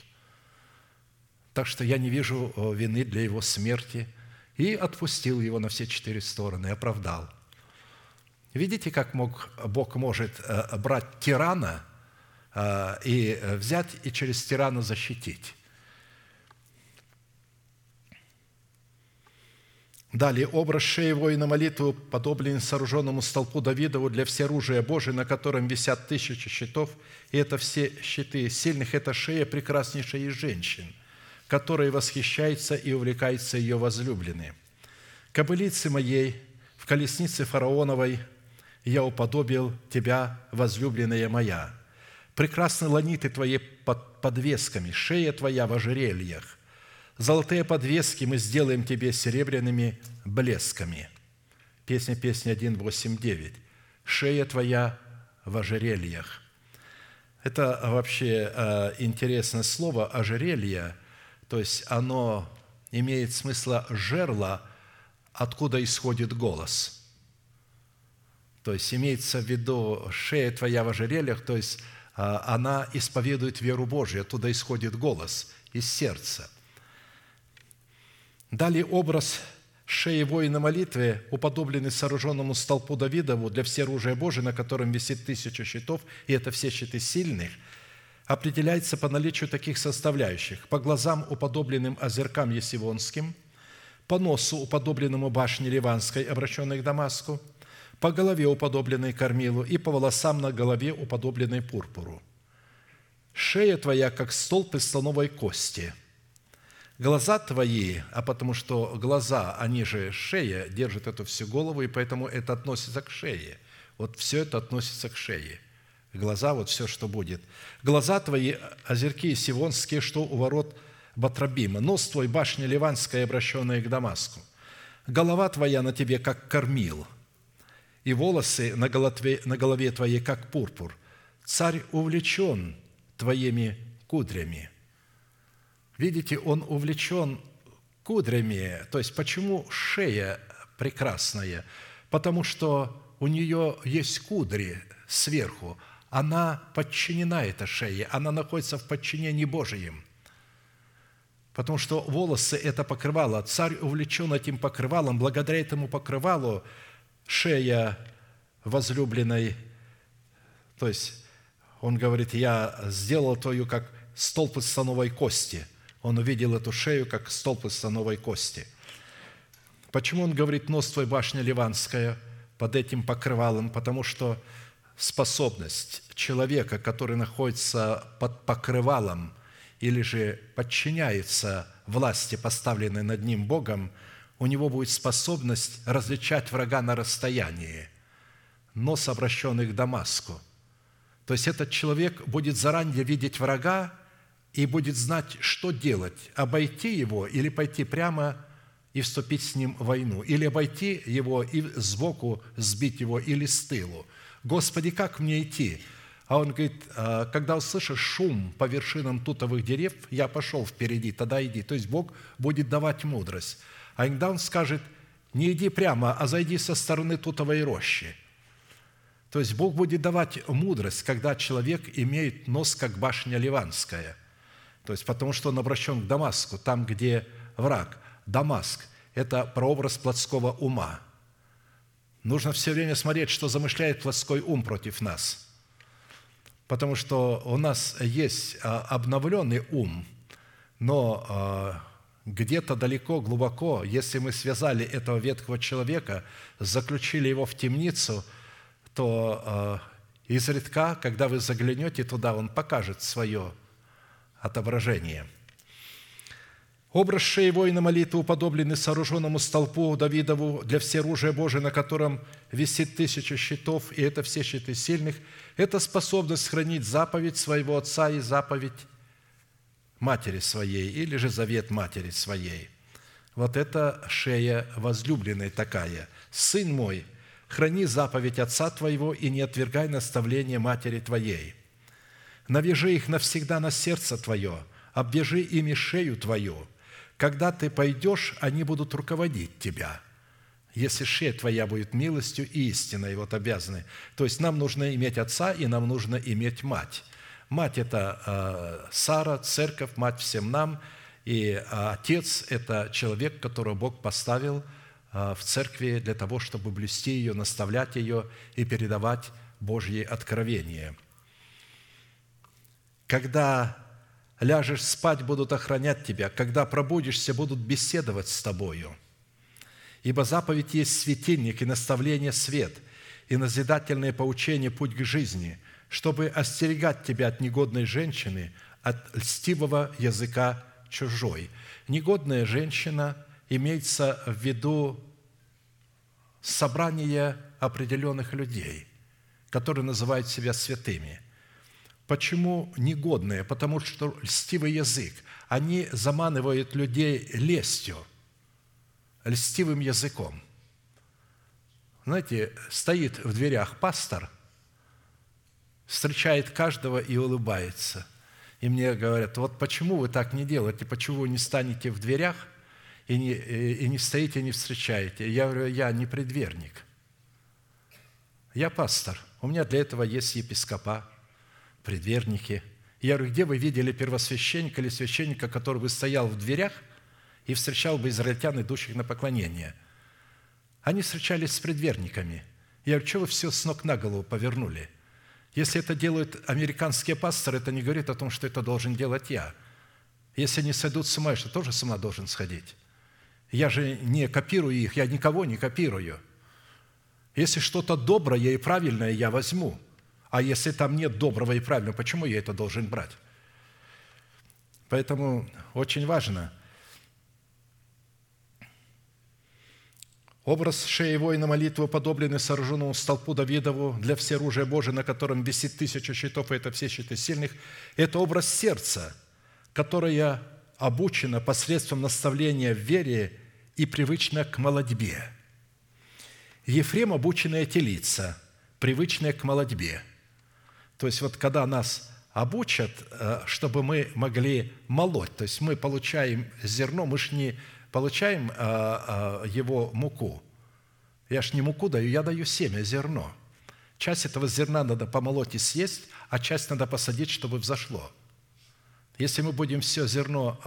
Так что я не вижу э, вины для его смерти. И отпустил его на все четыре стороны, оправдал. Видите, как мог, Бог может э, брать тирана – а, и э, взять и через тирана защитить. Далее, образ шеи воина молитвы подоблен сооруженному столпу Давидову для всеоружия Божия, на котором висят тысячи щитов, и это все щиты сильных, это шея прекраснейшей из женщин, которой восхищается и увлекается ее возлюбленный. Кобылицы моей в колеснице фараоновой я уподобил тебя, возлюбленная моя. Прекрасны ланиты твои под подвесками, шея твоя в ожерельях. Золотые подвески мы сделаем тебе серебряными блесками». Песня, песня 1, 8, 9. «Шея твоя в ожерельях». Это вообще э, интересное слово «ожерелье», то есть оно имеет смысла жерла, откуда исходит голос. То есть имеется в виду шея твоя в ожерельях, то есть а, она исповедует веру Божию, оттуда исходит голос из сердца. Далее образ шеи воина молитвы, уподобленный сооруженному столпу Давидову для всеоружия Божия, на котором висит тысяча щитов, и это все щиты сильных – определяется по наличию таких составляющих. По глазам, уподобленным озеркам Есивонским, по носу, уподобленному башне Ливанской, обращенной к Дамаску, по голове, уподобленной кормилу, и по волосам на голове, уподобленной пурпуру. Шея твоя, как столб из слоновой кости. Глаза твои, а потому что глаза, они же шея, держат эту всю голову, и поэтому это относится к шее. Вот все это относится к шее – глаза, вот все, что будет. Глаза твои, озерки сивонские, что у ворот Батрабима, нос твой, башня ливанская, обращенная к Дамаску. Голова твоя на тебе, как кормил, и волосы на голове, на голове твоей, как пурпур. Царь увлечен твоими кудрями. Видите, он увлечен кудрями. То есть, почему шея прекрасная? Потому что у нее есть кудри сверху, она подчинена, эта шея, она находится в подчинении Божьем. Потому что волосы – это покрывало. Царь увлечен этим покрывалом. Благодаря этому покрывалу шея возлюбленной, то есть он говорит, я сделал твою как столб из становой кости. Он увидел эту шею как столб из становой кости. Почему он говорит, нос твой башня ливанская под этим покрывалом? Потому что способность человека, который находится под покрывалом или же подчиняется власти, поставленной над ним Богом, у него будет способность различать врага на расстоянии, нос обращенный к Дамаску. То есть этот человек будет заранее видеть врага и будет знать, что делать, обойти его или пойти прямо и вступить с ним в войну, или обойти его и сбоку сбить его, или с тылу – Господи, как мне идти? А он говорит, «А, когда услышишь шум по вершинам тутовых дерев, я пошел впереди, тогда иди. То есть Бог будет давать мудрость. А иногда Он скажет, не иди прямо, а зайди со стороны тутовой рощи. То есть Бог будет давать мудрость, когда человек имеет нос, как башня ливанская. То есть потому что он обращен к Дамаску, там, где враг. Дамаск – это прообраз плотского ума – Нужно все время смотреть, что замышляет плоской ум против нас. Потому что у нас есть а, обновленный ум, но а, где-то далеко, глубоко, если мы связали этого ветхого человека, заключили его в темницу, то а, изредка, когда вы заглянете туда, он покажет свое отображение – Образ шеи воина молитвы уподобленный сооруженному столпу Давидову для всеоружия Божия, на котором висит тысяча щитов, и это все щиты сильных, это способность хранить заповедь своего отца и заповедь матери своей, или же завет матери своей. Вот это шея возлюбленной такая. «Сын мой, храни заповедь отца твоего и не отвергай наставление матери твоей. Навяжи их навсегда на сердце твое, обвяжи ими шею твою, когда ты пойдешь, они будут руководить тебя. Если шея твоя будет милостью и истиной, вот обязаны. То есть нам нужно иметь отца и нам нужно иметь мать. Мать – это э, Сара, церковь, мать всем нам. И э, отец – это человек, которого Бог поставил э, в церкви для того, чтобы блюсти ее, наставлять ее и передавать Божьи откровения. Когда ляжешь спать, будут охранять тебя, когда пробудишься, будут беседовать с тобою. Ибо заповедь есть светильник и наставление свет, и назидательное поучение путь к жизни, чтобы остерегать тебя от негодной женщины, от льстивого языка чужой. Негодная женщина имеется в виду собрание определенных людей, которые называют себя святыми. Почему негодные? Потому что льстивый язык. Они заманивают людей лестью, льстивым языком. Знаете, стоит в дверях пастор, встречает каждого и улыбается. И мне говорят, вот почему вы так не делаете, почему вы не станете в дверях и не, и не стоите, не встречаете? Я говорю, я не предверник. Я пастор. У меня для этого есть епископа, предверники. Я говорю, где вы видели первосвященника или священника, который бы стоял в дверях и встречал бы израильтян, идущих на поклонение? Они встречались с предверниками. Я говорю, что вы все с ног на голову повернули? Если это делают американские пасторы, это не говорит о том, что это должен делать я. Если они сойдут с ума, я что тоже с ума должен сходить. Я же не копирую их, я никого не копирую. Если что-то доброе и правильное, я возьму. А если там нет доброго и правильного, почему я это должен брать? Поэтому очень важно. Образ шеи воина молитвы, подобленный сооруженному столпу Давидову для всеоружия Божия, на котором висит тысяча щитов, и это все щиты сильных, это образ сердца, которое обучено посредством наставления в вере и привычно к молодьбе – Ефрем – обученная телица, привычная к молодьбе. То есть вот когда нас обучат, э, чтобы мы могли молоть, то есть мы получаем зерно, мы же не получаем э, э, его муку. Я ж не муку даю, я даю семя, зерно. Часть этого зерна надо помолоть и съесть, а часть надо посадить, чтобы взошло. Если мы будем все зерно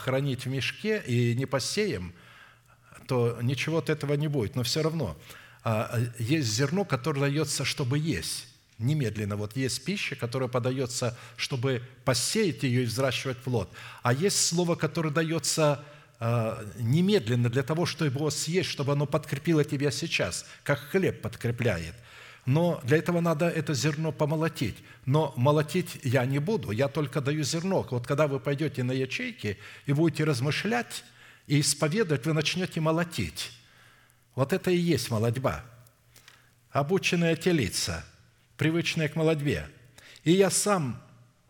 хранить в мешке и не посеем – то ничего от этого не будет. Но все равно есть зерно, которое дается, чтобы есть немедленно. Вот есть пища, которая подается, чтобы посеять ее и взращивать плод. А есть слово, которое дается а, немедленно для того, чтобы его съесть, чтобы оно подкрепило тебя сейчас, как хлеб подкрепляет. Но для этого надо это зерно помолотить. Но молотить я не буду, я только даю зерно. Вот когда вы пойдете на ячейки и будете размышлять, и исповедовать, вы начнете молотить. Вот это и есть молодьба. Обученная телица, привычная к молодьбе. И я сам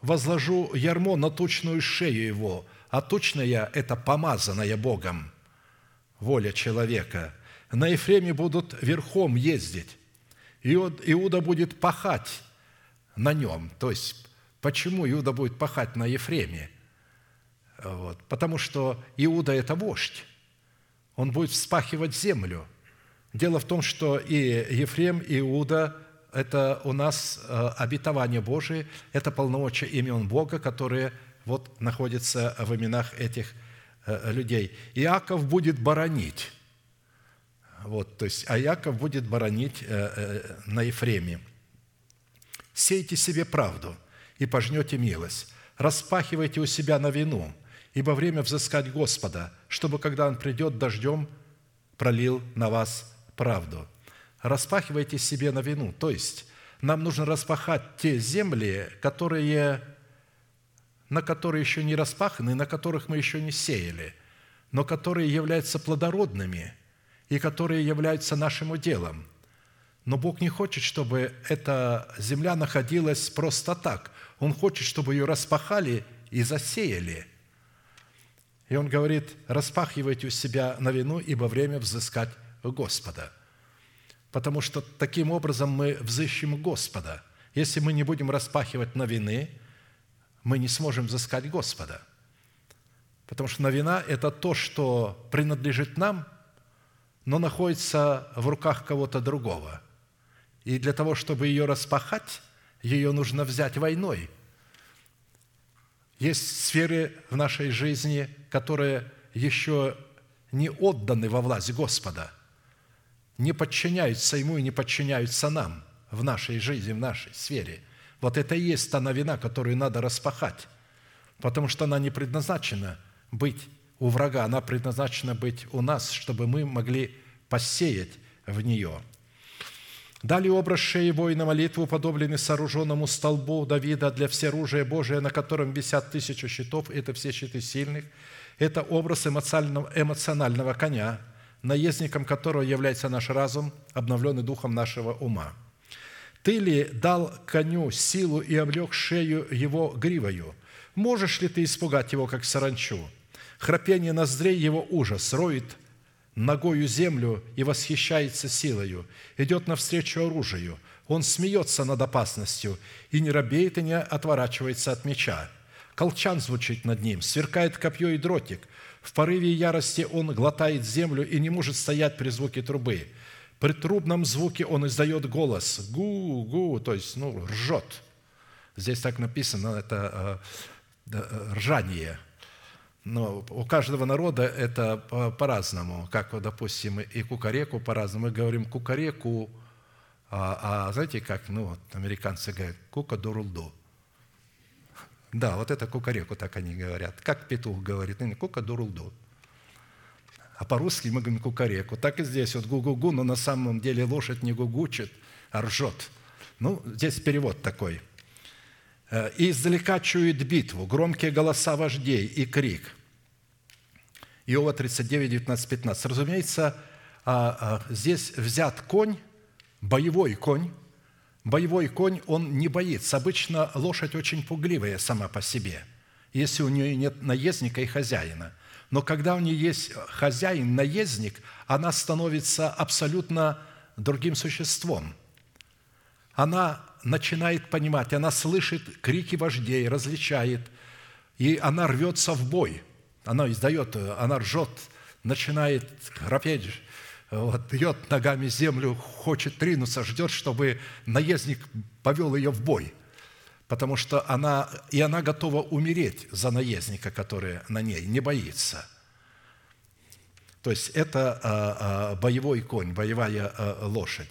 возложу ярмо на тучную шею его, а тучная – это помазанная Богом, воля человека. На Ефреме будут верхом ездить. Иуда будет пахать на нем. То есть, почему Иуда будет пахать на Ефреме? Вот. Потому что Иуда – это вождь. Он будет вспахивать землю. Дело в том, что и Ефрем, и Иуда – это у нас э, обетование Божие, это полномочия имен Бога, которые вот находятся в именах этих э, людей. Иаков будет боронить. Вот, то есть, а Иаков будет боронить э, на Ефреме. «Сейте себе правду и пожнете милость, распахивайте у себя на вину, ибо время взыскать Господа, чтобы, когда Он придет дождем, пролил на вас правду. Распахивайте себе на вину, то есть нам нужно распахать те земли, которые, на которые еще не распаханы, на которых мы еще не сеяли, но которые являются плодородными и которые являются нашим уделом. Но Бог не хочет, чтобы эта земля находилась просто так. Он хочет, чтобы ее распахали и засеяли – и он говорит, распахивайте у себя на вину, ибо время взыскать Господа. Потому что таким образом мы взыщем Господа. Если мы не будем распахивать на вины, мы не сможем взыскать Господа. Потому что новина – это то, что принадлежит нам, но находится в руках кого-то другого. И для того, чтобы ее распахать, ее нужно взять войной – есть сферы в нашей жизни, которые еще не отданы во власть Господа, не подчиняются Ему и не подчиняются нам в нашей жизни, в нашей сфере. Вот это и есть та новина, которую надо распахать, потому что она не предназначена быть у врага, она предназначена быть у нас, чтобы мы могли посеять в нее – Далее образ шеи воина молитвы, уподобленный сооруженному столбу Давида для всеоружия Божия, на котором висят тысячу щитов, это все щиты сильных. Это образ эмоционального, эмоционального коня, наездником которого является наш разум, обновленный духом нашего ума. Ты ли дал коню силу и облег шею его гривою? Можешь ли ты испугать его, как саранчу? Храпение ноздрей его ужас, роет ногою землю и восхищается силою, идет навстречу оружию. Он смеется над опасностью и не робеет и не отворачивается от меча. Колчан звучит над ним, сверкает копье и дротик. В порыве ярости он глотает землю и не может стоять при звуке трубы. При трубном звуке он издает голос «гу-гу», то есть ну, ржет. Здесь так написано, это э, э, ржание. Но у каждого народа это по-разному. Как, допустим, и кукареку по-разному. Мы говорим кукареку, а, а знаете, как ну, вот, американцы говорят, кука-дурулду. Да, вот это кукареку так они говорят. Как петух говорит, ну, кука-дурулду. А по-русски мы говорим кукареку. Так и здесь вот гу-гу-гу, но на самом деле лошадь не гугучит, а ржет. Ну, здесь перевод такой. «Э, «И издалека чует битву, громкие голоса вождей и крик». Иова 39, 19, 15. Разумеется, а, а, здесь взят конь, боевой конь. Боевой конь, он не боится. Обычно лошадь очень пугливая сама по себе, если у нее нет наездника и хозяина – но когда у нее есть хозяин, наездник, она становится абсолютно другим существом. Она начинает понимать, она слышит крики вождей, различает, и она рвется в бой. Она издает, она ржет, начинает храпеть, вот, бьет ногами землю, хочет тринуться, ждет, чтобы наездник повел ее в бой – потому что она, и она готова умереть за наездника, который на ней, не боится. То есть это а, а, боевой конь, боевая а, лошадь.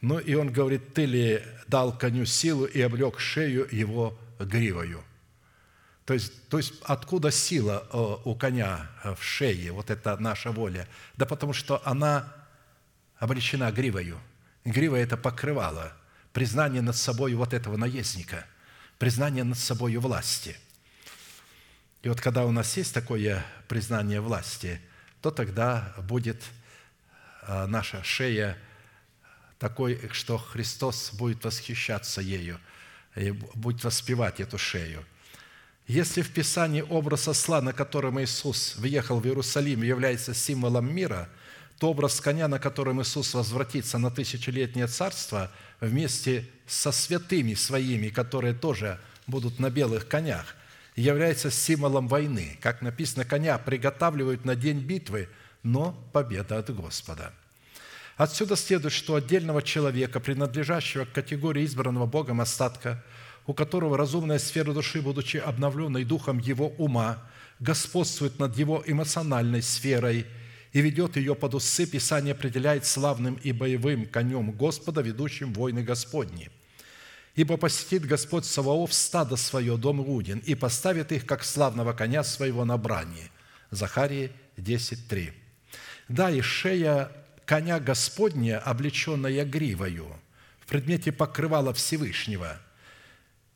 Ну и он говорит, ты ли дал коню силу и облег шею его гривою. То есть, то есть откуда сила у коня в шее, вот это наша воля? Да потому что она облечена гривою. Грива – это покрывало, признание над собой вот этого наездника – признание над собой власти. И вот когда у нас есть такое признание власти, то тогда будет а, наша шея такой, что Христос будет восхищаться ею и будет воспевать эту шею. Если в Писании образ осла, на котором Иисус въехал в Иерусалим, является символом мира, то образ коня, на котором Иисус возвратится на тысячелетнее царство – вместе со святыми своими, которые тоже будут на белых конях, является символом войны. Как написано, коня приготавливают на день битвы, но победа от Господа. Отсюда следует, что отдельного человека, принадлежащего к категории избранного Богом остатка, у которого разумная сфера души, будучи обновленной духом его ума, господствует над его эмоциональной сферой – и ведет ее под усы, Писание определяет славным и боевым конем Господа, ведущим войны Господни. Ибо посетит Господь Саваоф стадо свое, дом Иудин, и поставит их, как славного коня своего на брани». Захарии 10.3. Да, и шея коня Господня, облеченная гривою, в предмете покрывала Всевышнего,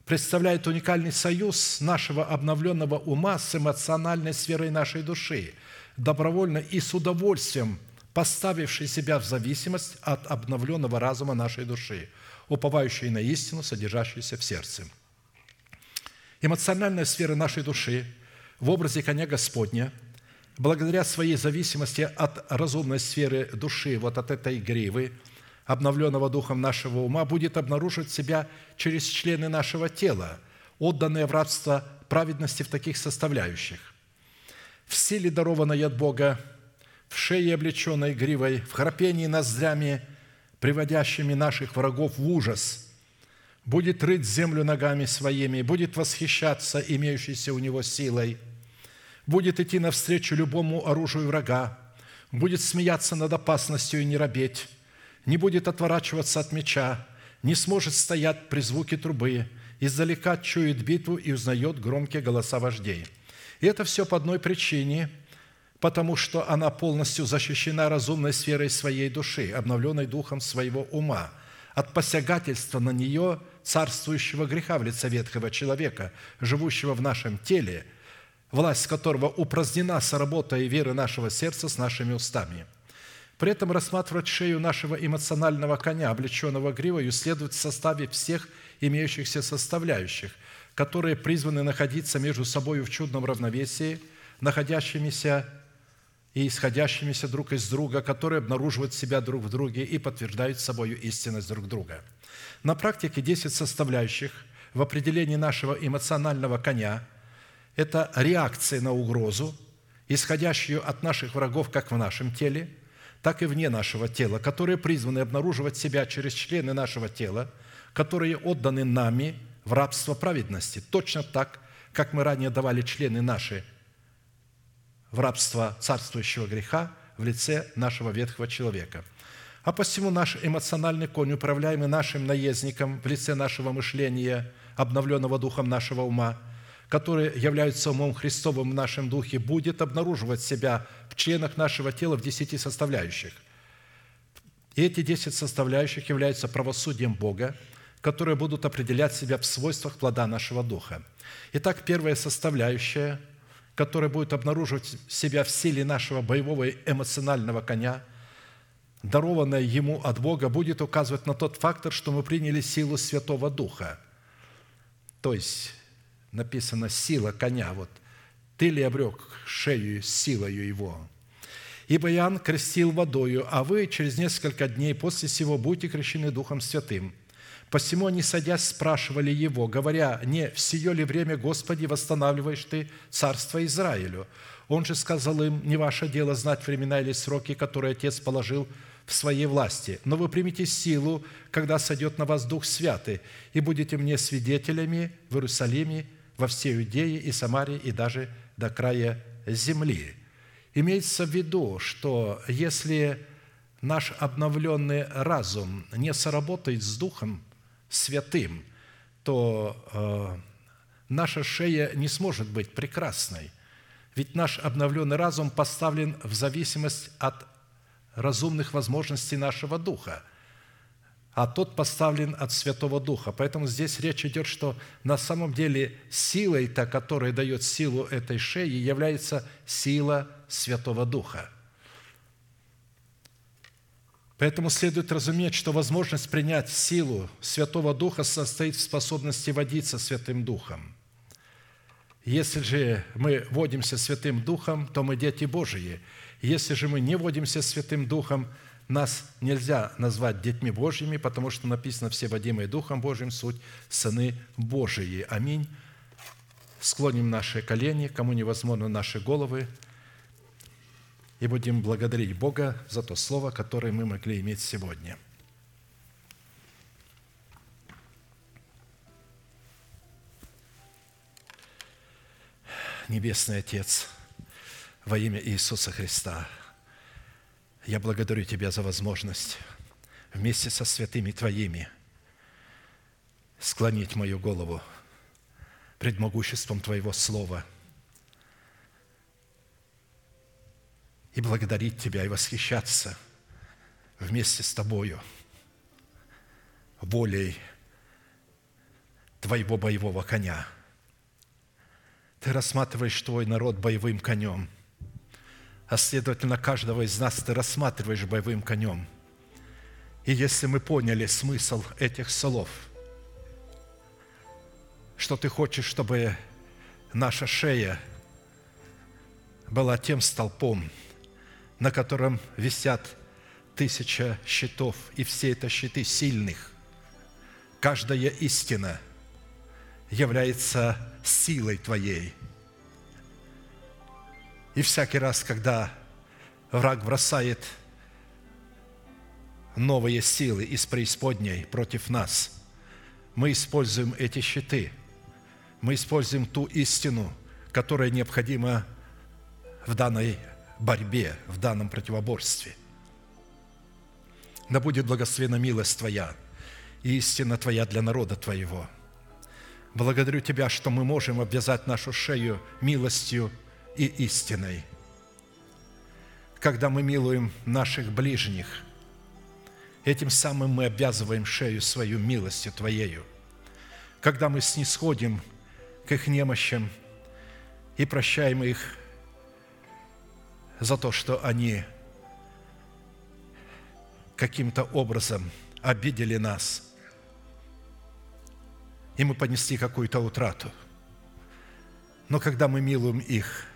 представляет уникальный союз нашего обновленного ума с эмоциональной сферой нашей души – добровольно и с удовольствием поставивший себя в зависимость от обновленного разума нашей души, уповающей на истину, содержащуюся в сердце. Эмоциональная сфера нашей души в образе коня Господня, благодаря своей зависимости от разумной сферы души, вот от этой гривы, обновленного духом нашего ума, будет обнаруживать себя через члены нашего тела, отданные в рабство праведности в таких составляющих в силе, дарованной от Бога, в шее, облеченной гривой, в храпении ноздрями, приводящими наших врагов в ужас, будет рыть землю ногами своими, будет восхищаться имеющейся у него силой, будет идти навстречу любому оружию врага, будет смеяться над опасностью и не робеть, не будет отворачиваться от меча, не сможет стоять при звуке трубы, издалека чует битву и узнает громкие голоса вождей – и это все по одной причине, потому что она полностью защищена разумной сферой своей души, обновленной духом своего ума, от посягательства на нее царствующего греха в лице ветхого человека, живущего в нашем теле, власть которого упразднена с работой веры нашего сердца с нашими устами. При этом рассматривать шею нашего эмоционального коня, облеченного гривою, следует в составе всех имеющихся составляющих, которые призваны находиться между собой в чудном равновесии, находящимися и исходящимися друг из друга, которые обнаруживают себя друг в друге и подтверждают собою истинность друг друга. На практике 10 составляющих в определении нашего эмоционального коня – это реакция на угрозу, исходящую от наших врагов как в нашем теле, так и вне нашего тела, которые призваны обнаруживать себя через члены нашего тела, которые отданы нами в рабство праведности, точно так, как мы ранее давали члены наши в рабство царствующего греха в лице нашего ветхого человека. А посему наш эмоциональный конь, управляемый нашим наездником в лице нашего мышления, обновленного духом нашего ума, который является умом Христовым в нашем духе, будет обнаруживать себя в членах нашего тела в десяти составляющих. И эти десять составляющих являются правосудием Бога, которые будут определять себя в свойствах плода нашего духа. Итак, первая составляющая – который будет обнаруживать себя в силе нашего боевого эмоционального коня, дарованное ему от Бога, будет указывать на тот фактор, что мы приняли силу Святого Духа. То есть написано «сила коня». Вот «Ты ли обрек шею силою его?» «Ибо Иоанн крестил водою, а вы через несколько дней после сего будете крещены Духом Святым». Посему они, садясь, спрашивали его, говоря, «Не в сие ли время, Господи, восстанавливаешь Ты царство Израилю?» Он же сказал им, «Не ваше дело знать времена или сроки, которые Отец положил в своей власти, но вы примите силу, когда сойдет на вас Дух Святый, и будете мне свидетелями в Иерусалиме, во всей Иудее и Самарии, и даже до края земли». Имеется в виду, что если наш обновленный разум не сработает с Духом святым, то э, наша шея не сможет быть прекрасной. Ведь наш обновленный разум поставлен в зависимость от разумных возможностей нашего духа, а тот поставлен от Святого Духа. Поэтому здесь речь идет, что на самом деле силой-то, которая дает силу этой шеи, является сила Святого Духа – Поэтому следует разуметь, что возможность принять силу Святого Духа состоит в способности водиться Святым Духом. Если же мы водимся Святым Духом, то мы дети Божии. Если же мы не водимся Святым Духом, нас нельзя назвать детьми Божьими, потому что написано «все водимые Духом Божьим, суть сыны Божии». Аминь. Склоним наши колени, кому невозможно наши головы – и будем благодарить Бога за то слово, которое мы могли иметь сегодня. Небесный Отец, во имя Иисуса Христа, я благодарю Тебя за возможность вместе со святыми Твоими склонить мою голову пред могуществом Твоего Слова – и благодарить Тебя и восхищаться вместе с Тобою волей Твоего боевого коня. Ты рассматриваешь Твой народ боевым конем, а следовательно, каждого из нас Ты рассматриваешь боевым конем. И если мы поняли смысл этих слов, что Ты хочешь, чтобы наша шея была тем столпом, на котором висят тысяча щитов, и все это щиты сильных. Каждая истина является силой Твоей. И всякий раз, когда враг бросает новые силы из преисподней против нас, мы используем эти щиты, мы используем ту истину, которая необходима в данной борьбе, в данном противоборстве. Да будет благословена милость Твоя и истина Твоя для народа Твоего. Благодарю Тебя, что мы можем обвязать нашу шею милостью и истиной. Когда мы милуем наших ближних, этим самым мы обвязываем шею свою милостью Твоею. Когда мы снисходим к их немощам и прощаем их за то, что они каким-то образом обидели нас, и мы понесли какую-то утрату. Но когда мы милуем их,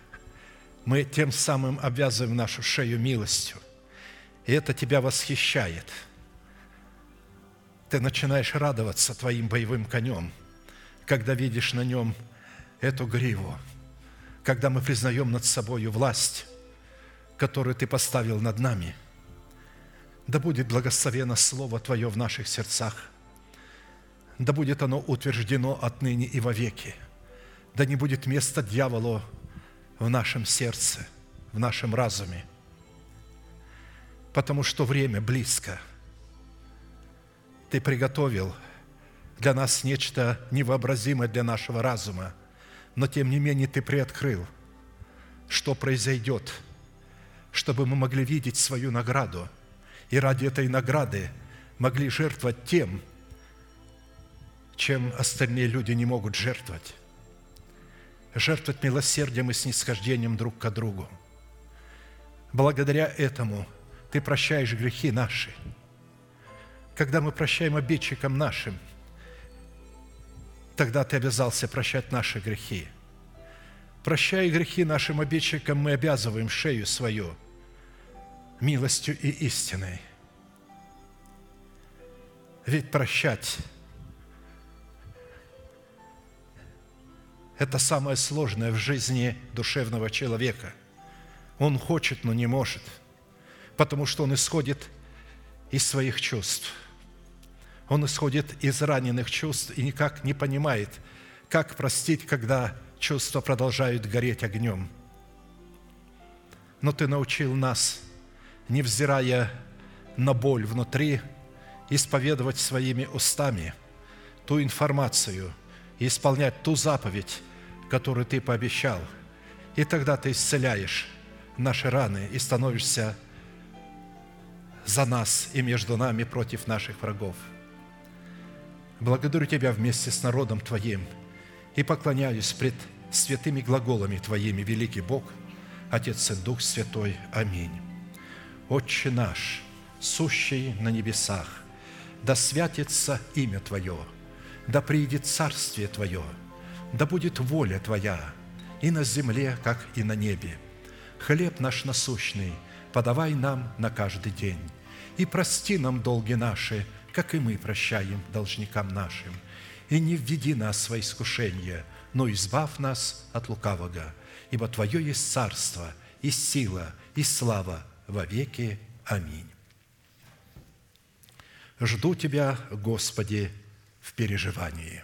мы тем самым обвязываем нашу шею милостью. И это тебя восхищает. Ты начинаешь радоваться твоим боевым конем, когда видишь на нем эту гриву, когда мы признаем над собою власть, которую Ты поставил над нами. Да будет благословено Слово Твое в наших сердцах. Да будет оно утверждено отныне и вовеки. Да не будет места дьяволу в нашем сердце, в нашем разуме. Потому что время близко. Ты приготовил для нас нечто невообразимое для нашего разума, но тем не менее Ты приоткрыл, что произойдет – чтобы мы могли видеть свою награду и ради этой награды могли жертвовать тем, чем остальные люди не могут жертвовать. Жертвовать милосердием и снисхождением друг к другу. Благодаря этому Ты прощаешь грехи наши. Когда мы прощаем обидчикам нашим, тогда Ты обязался прощать наши грехи – Прощая грехи нашим обидчикам, мы обязываем шею свою милостью и истиной. Ведь прощать – это самое сложное в жизни душевного человека. Он хочет, но не может, потому что он исходит из своих чувств. Он исходит из раненых чувств и никак не понимает, как простить, когда чувства продолжают гореть огнем. Но Ты научил нас, невзирая на боль внутри, исповедовать своими устами ту информацию и исполнять ту заповедь, которую Ты пообещал. И тогда Ты исцеляешь наши раны и становишься за нас и между нами против наших врагов. Благодарю Тебя вместе с народом Твоим – и поклоняюсь пред святыми глаголами Твоими, великий Бог, Отец и Дух Святой. Аминь. Отче наш, сущий на небесах, да святится имя Твое, да приидет царствие Твое, да будет воля Твоя и на земле, как и на небе. Хлеб наш насущный подавай нам на каждый день, и прости нам долги наши, как и мы прощаем должникам нашим – и не введи нас в искушение, но избавь нас от лукавого, ибо Твое есть царство, и сила, и слава во веки. Аминь. Жду Тебя, Господи, в переживании.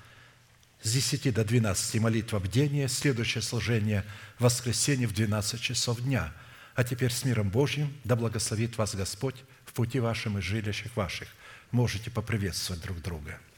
с 10 до 12 молитва бдения, следующее служение – воскресенье в 12 часов дня. А теперь с миром Божьим да благословит вас Господь в пути вашем и жилищах ваших. Можете поприветствовать друг друга –